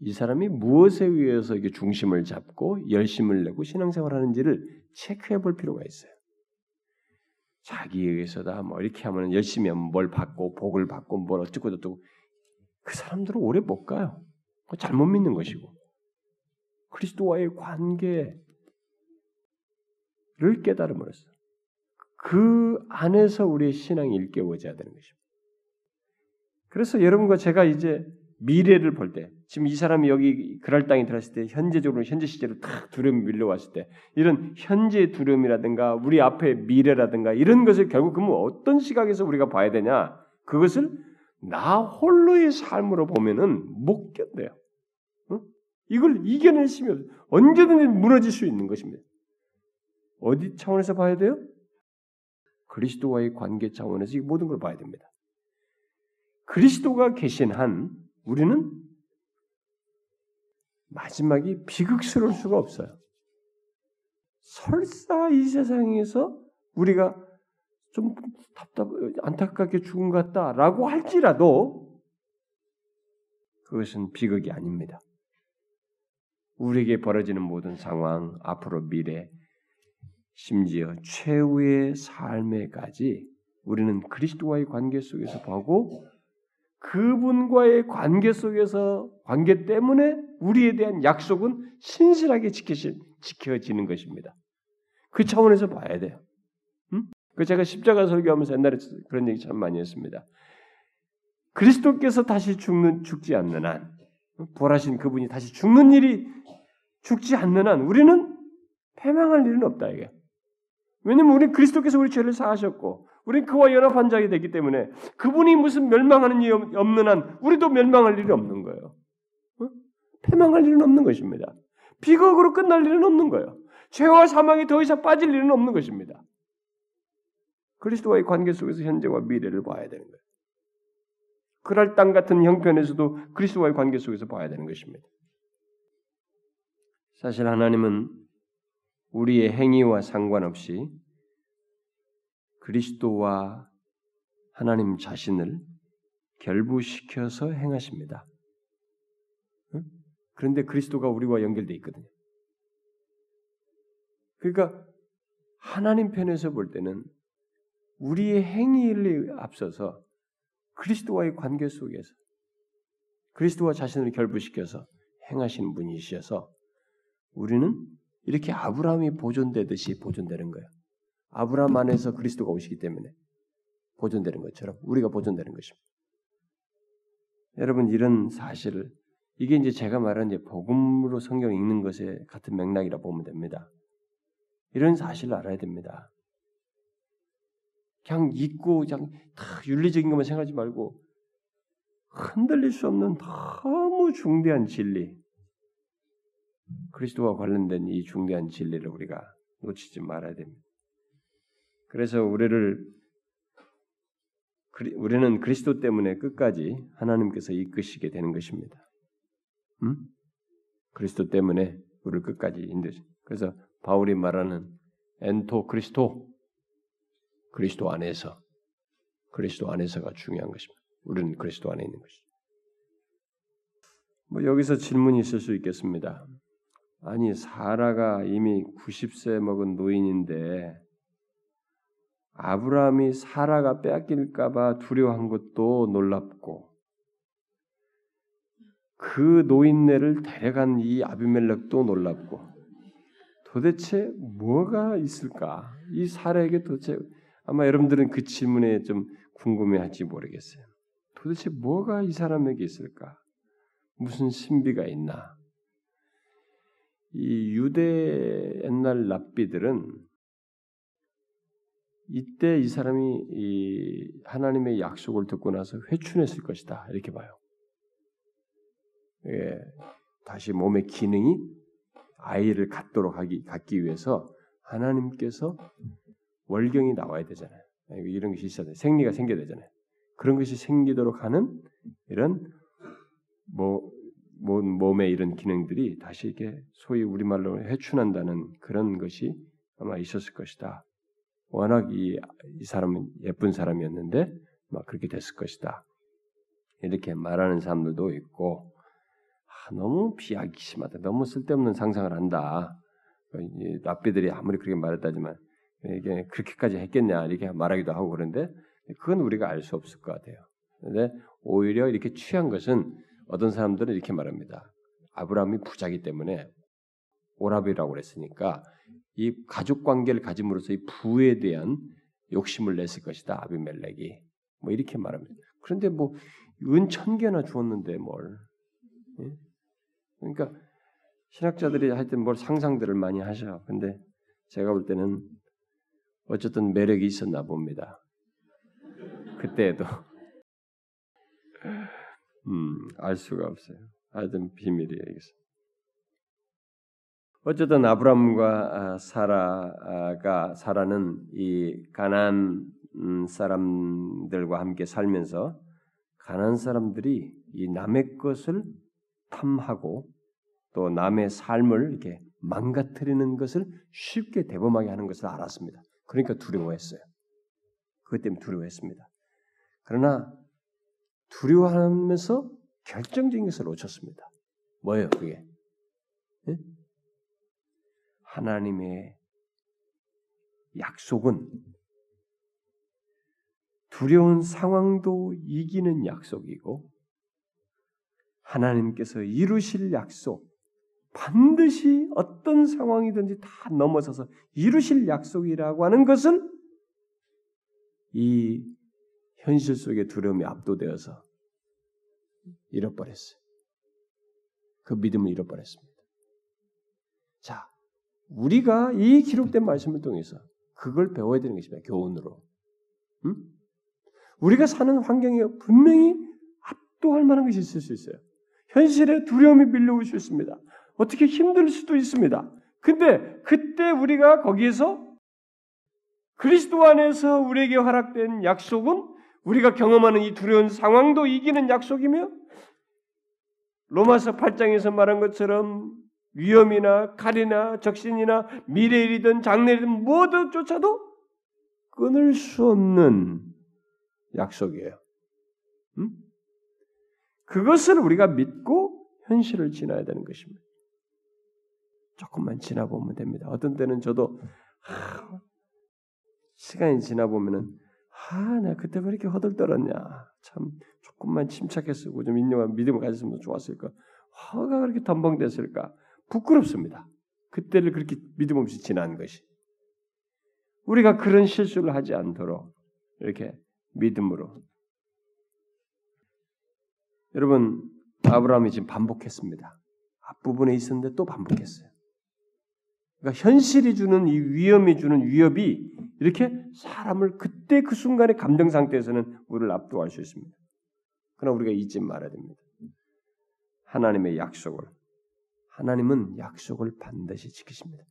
이 사람이 무엇에 의해서 이게 중심을 잡고 열심을 내고 신앙생활하는지를 체크해 볼 필요가 있어요. 자기에 의해서다 뭐 이렇게 하면 열심히 하면 뭘 받고 복을 받고 뭘 어쩌고 저쩌고 그 사람들은 오래 못 가요. 잘못 믿는 것이고 그리스도와의 관계를 깨달음으로써 그 안에서 우리의 신앙이 일깨워져야 되는 것입니다. 그래서 여러분과 제가 이제 미래를 볼 때, 지금 이 사람이 여기 그랄 땅에 들어왔을 때, 현재적으로 현재 시제로 탁 두려움이 밀려왔을 때, 이런 현재 두려움이라든가 우리 앞에 미래라든가 이런 것을 결국 그러면 어떤 시각에서 우리가 봐야 되냐? 그것을 나 홀로의 삶으로 보면은 못 견뎌요. 응? 이걸 없어요. 언제든지 무너질 수 있는 것입니다. 어디 차원에서 봐야 돼요? 그리스도와의 관계 차원에서 이 모든 걸 봐야 됩니다. 그리스도가 계신 한 우리는 마지막이 비극스러울 수가 없어요. 설사 이 세상에서 우리가 좀 답답, 안타깝게 죽은 것 같다라고 할지라도 그것은 비극이 아닙니다. 우리에게 벌어지는 모든 상황, 앞으로 미래, 심지어 최후의 삶에까지 우리는 그리스도와의 관계 속에서 보고 그분과의 관계 속에서 관계 때문에 우리에 대한 약속은 신실하게 지켜지, 지켜지는 것입니다. 그 차원에서 봐야 돼요. 음? 그 제가 십자가 설교하면서 옛날에 그런 얘기 참 많이 했습니다. 그리스도께서 다시 죽는 죽지 않는 한 부활하신 그분이 다시 죽는 일이 죽지 않는 한 우리는 패망할 일은 없다 이게. 왜냐면 우리 그리스도께서 우리 죄를 사하셨고 우리 그와 연합한 자이 되기 때문에 그분이 무슨 멸망하는 일이 없는 한 우리도 멸망할 일이 없는 거예요. 어? 패망할 일은 없는 것입니다. 비극으로 끝날 일은 없는 거예요. 죄와 사망이 더 이상 빠질 일은 없는 것입니다. 그리스도와의 관계 속에서 현재와 미래를 봐야 되는 거예요. 그럴 땅 같은 형편에서도 그리스도와의 관계 속에서 봐야 되는 것입니다. 사실 하나님은 우리의 행위와 상관없이 그리스도와 하나님 자신을 결부시켜서 행하십니다. 그런데 그리스도가 우리와 연결되어 있거든요. 그러니까 하나님 편에서 볼 때는 우리의 행위를 앞서서 그리스도와의 관계 속에서 그리스도와 자신을 결부시켜서 행하시는 분이셔서 우리는 이렇게 아브라함이 보존되듯이 보존되는 거예요. 아브라함 안에서 그리스도가 오시기 때문에 보존되는 것처럼 우리가 보존되는 것입니다. 여러분 이런 사실을 이게 이제 제가 말한 이제 복음으로 성경 읽는 것에 같은 맥락이라 보면 됩니다. 이런 사실을 알아야 됩니다. 그냥 잊고 그냥 다 윤리적인 것만 생각하지 말고 흔들릴 수 없는 너무 중대한 진리, 그리스도와 관련된 이 중대한 진리를 우리가 놓치지 말아야 됩니다. 그래서 우리를 우리는 그리스도 때문에 끝까지 하나님께서 이끄시게 되는 것입니다. 음? 그리스도 때문에 우리를 끝까지 인도시. 그래서 바울이 말하는 엔토 그리스도 그리스도 안에서 그리스도 안에서가 중요한 것입니다. 우리는 그리스도 안에 있는 것이죠. 뭐 여기서 질문이 있을 수 있겠습니다. 아니 사라가 이미 90세 먹은 노인인데 아브라함이 사라가 빼앗길까봐 두려워한 것도 놀랍고 그 노인네를 데려간 이 아비멜렉도 놀랍고 도대체 뭐가 있을까? 이 사라에게 도대체 아마 여러분들은 그 질문에 좀 궁금해할지 모르겠어요. 도대체 뭐가 이 사람에게 있을까? 무슨 신비가 있나? 이 유대 옛날 랍비들은 이때 이 사람이 이 하나님의 약속을 듣고 나서 회춘했을 것이다 이렇게 봐요. 예, 다시 몸의 기능이 아이를 갖도록 하기 갖기 위해서 하나님께서 월경이 나와야 되잖아요. 이런 것이 있어야 돼. 생리가 생겨야 되잖아요. 그런 것이 생기도록 하는 이런 뭐 몸의 이런 기능들이 다시 이렇게 소위 우리말로 해춘한다는 그런 것이 아마 있었을 것이다. 워낙 이, 이 사람은 예쁜 사람이었는데 막 그렇게 됐을 것이다. 이렇게 말하는 사람들도 있고 아, 너무 비약심하다. 너무 쓸데없는 상상을 한다. 랍비들이 아무리 그렇게 말했다지만 이게 그렇게까지 했겠냐 이렇게 말하기도 하고 그런데 그건 우리가 알 수 없을 것 같아요. 근데 오히려 이렇게 취한 것은 어떤 사람들은 이렇게 말합니다. 아브라함이 부자기 때문에 오랍이라고 그랬으니까 이 가족 관계를 가짐으로써 이 부에 대한 욕심을 냈을 것이다. 아비멜렉이 뭐 이렇게 말합니다. 그런데 뭐 은 천 개나 주었는데 뭘? 예? 그러니까 신학자들이 하여튼 뭘 상상들을 많이 하셔. 근데 제가 볼 때는 어쨌든 매력이 있었나 봅니다. 그때에도 음, 알 수가 없어요. 하여튼 비밀이에요. 어쨌든 아브람과 아, 사라가 사라는 이 가난 음, 사람들과 함께 살면서 가난 사람들이 이 남의 것을 탐하고 또 남의 삶을 이렇게 망가뜨리는 것을 쉽게 대범하게 하는 것을 알았습니다. 그러니까 두려워했어요. 그것 때문에 두려워했습니다. 그러나 두려워하면서 결정적인 것을 놓쳤습니다. 뭐예요, 그게? 네? 하나님의 약속은 두려운 상황도 이기는 약속이고 하나님께서 이루실 약속, 반드시 어떤 상황이든지 다 넘어서서 이루실 약속이라고 하는 것을 이 현실 속의 두려움이 압도되어서 잃어버렸어요. 그 믿음을 잃어버렸습니다. 자, 우리가 이 기록된 말씀을 통해서 그걸 배워야 되는 것입니다. 교훈으로. 음? 우리가 사는 환경에 분명히 압도할 만한 것이 있을 수 있어요. 현실에 두려움이 밀려올 수 있습니다. 어떻게 힘들 수도 있습니다. 근데 그때 우리가 거기에서 그리스도 안에서 우리에게 허락된 약속은 우리가 경험하는 이 두려운 상황도 이기는 약속이며 로마서 8장에서 말한 것처럼 위험이나 칼이나 적신이나 미래일이든 장래일이든 무엇조차도 끊을 수 없는 약속이에요. 음? 그것을 우리가 믿고 현실을 지나야 되는 것입니다. 조금만 지나보면 됩니다. 어떤 때는 저도 하, 시간이 지나보면은 아, 내가 그때 왜 이렇게 허들떨었냐. 참 조금만 침착했고 좀 인정한 믿음을 가졌으면 좋았을까? 화가 그렇게 덤벙댔을까? 부끄럽습니다. 그때를 그렇게 믿음 없이 지난 것이. 우리가 그런 실수를 하지 않도록 이렇게 믿음으로. 여러분, 아브라함이 지금 반복했습니다. 앞부분에 있었는데 또 반복했어요. 그러니까 현실이 주는 이 위험이 주는 위협이 이렇게 사람을 그때 그 순간의 감정 상태에서는 우리를 압도할 수 있습니다. 그러나 우리가 잊지 말아야 됩니다. 하나님의 약속을 하나님은 약속을 반드시 지키십니다.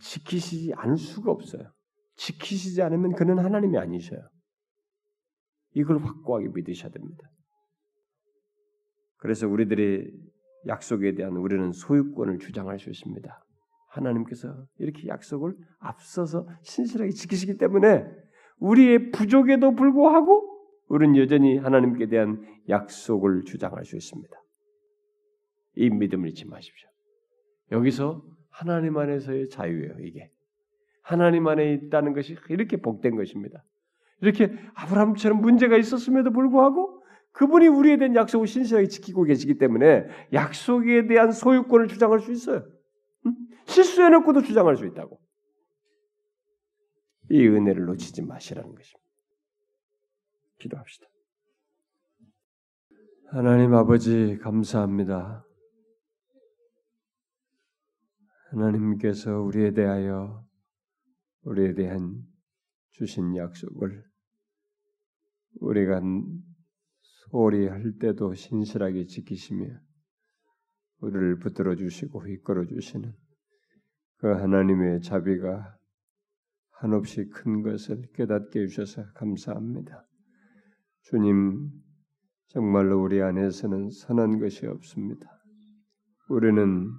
지키시지 않을 수가 없어요. 지키시지 않으면 그는 하나님이 아니셔요. 이걸 확고하게 믿으셔야 됩니다. 그래서 우리들의 약속에 대한 우리는 소유권을 주장할 수 있습니다. 하나님께서 이렇게 약속을 앞서서 신실하게 지키시기 때문에 우리의 부족에도 불구하고 우리는 여전히 하나님께 대한 약속을 주장할 수 있습니다. 이 믿음을 잊지 마십시오. 여기서 하나님 안에서의 자유예요, 이게. 하나님 안에 있다는 것이 이렇게 복된 것입니다. 이렇게 아브라함처럼 문제가 있었음에도 불구하고 그분이 우리에 대한 약속을 신실하게 지키고 계시기 때문에 약속에 대한 소유권을 주장할 수 있어요. 실수해놓고도 주장할 수 있다고. 이 은혜를 놓치지 마시라는 것입니다. 기도합시다. 하나님 아버지 감사합니다. 하나님께서 우리에 대하여 우리에 대한 주신 약속을 우리가 소홀히 할 때도 신실하게 지키시며 우리를 붙들어 주시고 이끌어 주시는 그 하나님의 자비가 한없이 큰 것을 깨닫게 해주셔서 감사합니다. 주님, 정말로 우리 안에서는 선한 것이 없습니다. 우리는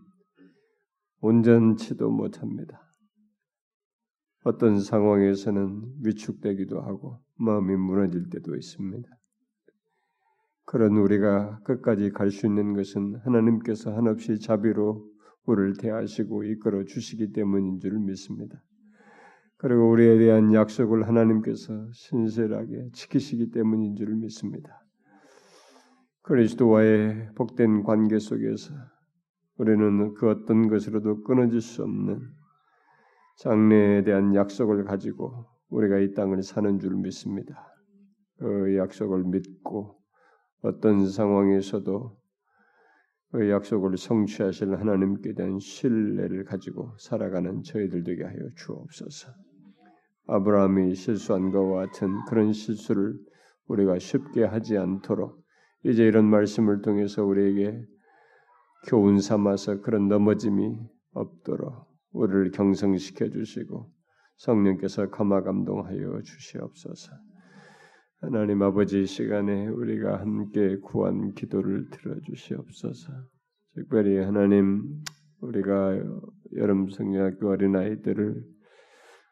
온전치도 못합니다. 어떤 상황에서는 위축되기도 하고 마음이 무너질 때도 있습니다. 그런 우리가 끝까지 갈 수 있는 것은 하나님께서 한없이 자비로 우리를 대하시고 이끌어 주시기 때문인 줄 믿습니다. 그리고 우리에 대한 약속을 하나님께서 신실하게 지키시기 때문인 줄 믿습니다. 그리스도와의 복된 관계 속에서 우리는 그 어떤 것으로도 끊어질 수 없는 장래에 대한 약속을 가지고 우리가 이 땅을 사는 줄 믿습니다. 그 약속을 믿고 어떤 상황에서도 그 약속을 성취하실 하나님께 대한 신뢰를 가지고 살아가는 저희들 되게 하여 주옵소서. 아브라함이 실수한 것과 같은 그런 실수를 우리가 쉽게 하지 않도록 이제 이런 말씀을 통해서 우리에게 교훈 삼아서 그런 넘어짐이 없도록 우리를 경성시켜 주시고 성령께서 감화 감동하여 주시옵소서. 하나님 아버지 시간에 우리가 함께 구한 기도를 들어 주시옵소서. 특별히 하나님 우리가 여름 성리학교 어린 아이 들을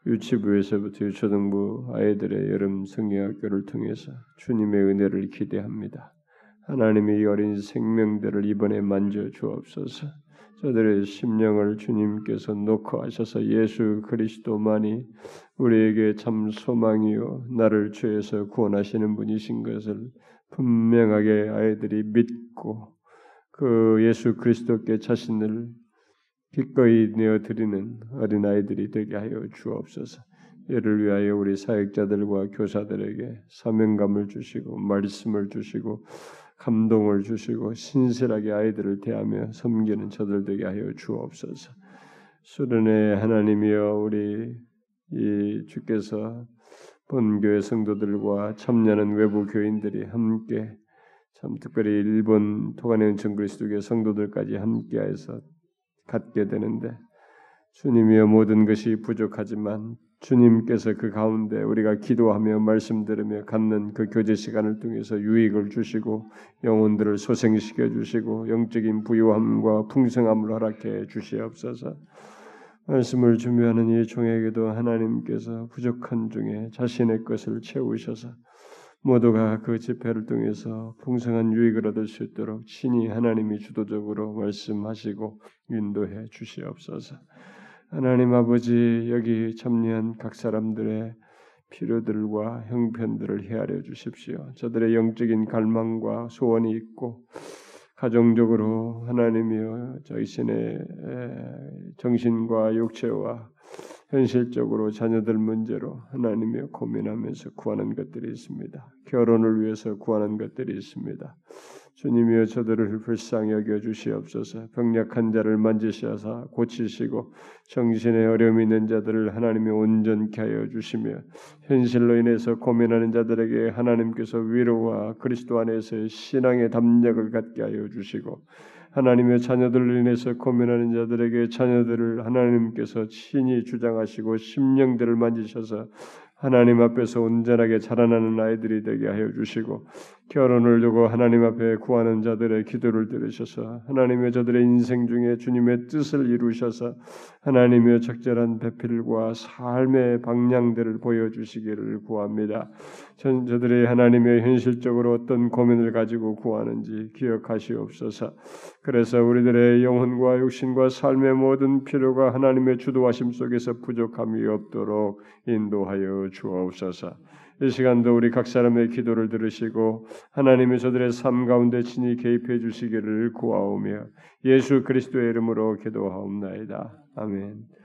유치부에서부터 유초등부 아이들의 여름 성리학교를 통해서 주님의 은혜를 기대합니다. 하나님의 어린 생명들을 이번에 만져 주옵소서. 저들의 심령을 주님께서 놓고 하셔서 예수 그리스도만이 우리에게 참 소망이요 나를 죄에서 구원하시는 분이신 것을 분명하게 아이들이 믿고 그 예수 그리스도께 자신을 기꺼이 내어 드리는 어린 아이들이 되게 하여 주옵소서. 이를 위하여 우리 사역자들과 교사들에게 사명감을 주시고 말씀을 주시고 감동을 주시고 신실하게 아이들을 대하며 섬기는 저들 되게 하여 주옵소서. 수련의 하나님이여 우리 이 주께서 본교회 성도들과 참여하는 외부 교인들이 함께 참 특별히 일본 토간의 은총 그리스도교 성도들까지 함께해서 갖게 되는데 주님이여 모든 것이 부족하지만 주님께서 그 가운데 우리가 기도하며 말씀 들으며 갖는 그 교제 시간을 통해서 유익을 주시고 영혼들을 소생시켜 주시고 영적인 부유함과 풍성함을 허락해 주시옵소서. 말씀을 준비하는 이 종에게도 하나님께서 부족한 중에 자신의 것을 채우셔서 모두가 그 집회를 통해서 풍성한 유익을 얻을 수 있도록 친히 하나님이 주도적으로 말씀하시고 인도해 주시옵소서. 하나님 아버지 여기 참여한 각 사람들의 필요들과 형편들을 헤아려 주십시오. 저들의 영적인 갈망과 소원이 있고 가정적으로 하나님이여 자신의 정신과 육체와 현실적으로 자녀들 문제로 하나님이여 고민하면서 구하는 것들이 있습니다. 결혼을 위해서 구하는 것들이 있습니다. 주님이여 저들을 불쌍히 여겨 주시옵소서. 병약한 자를 만지시사 고치시고 정신에 어려움이 있는 자들을 하나님이 온전케 하여 주시며 현실로 인해서 고민하는 자들에게 하나님께서 위로와 그리스도 안에서의 신앙의 담력을 갖게 하여 주시고 하나님의 자녀들로 인해서 고민하는 자들에게 자녀들을 하나님께서 친히 주장하시고 심령들을 만지셔서 하나님 앞에서 온전하게 자라나는 아이들이 되게 하여 주시고 결혼을 두고 하나님 앞에 구하는 자들의 기도를 들으셔서 하나님의 저들의 인생 중에 주님의 뜻을 이루셔서 하나님의 적절한 배필과 삶의 방향들을 보여주시기를 구합니다. 전 저들이 하나님의 현실적으로 어떤 고민을 가지고 구하는지 기억하시옵소서. 그래서 우리들의 영혼과 육신과 삶의 모든 필요가 하나님의 주도하심 속에서 부족함이 없도록 인도하여 주옵소서. 이 시간도 우리 각 사람의 기도를 들으시고 하나님의 저들의 삶 가운데 친히 개입해 주시기를 구하오며 예수 그리스도의 이름으로 기도하옵나이다. 아멘.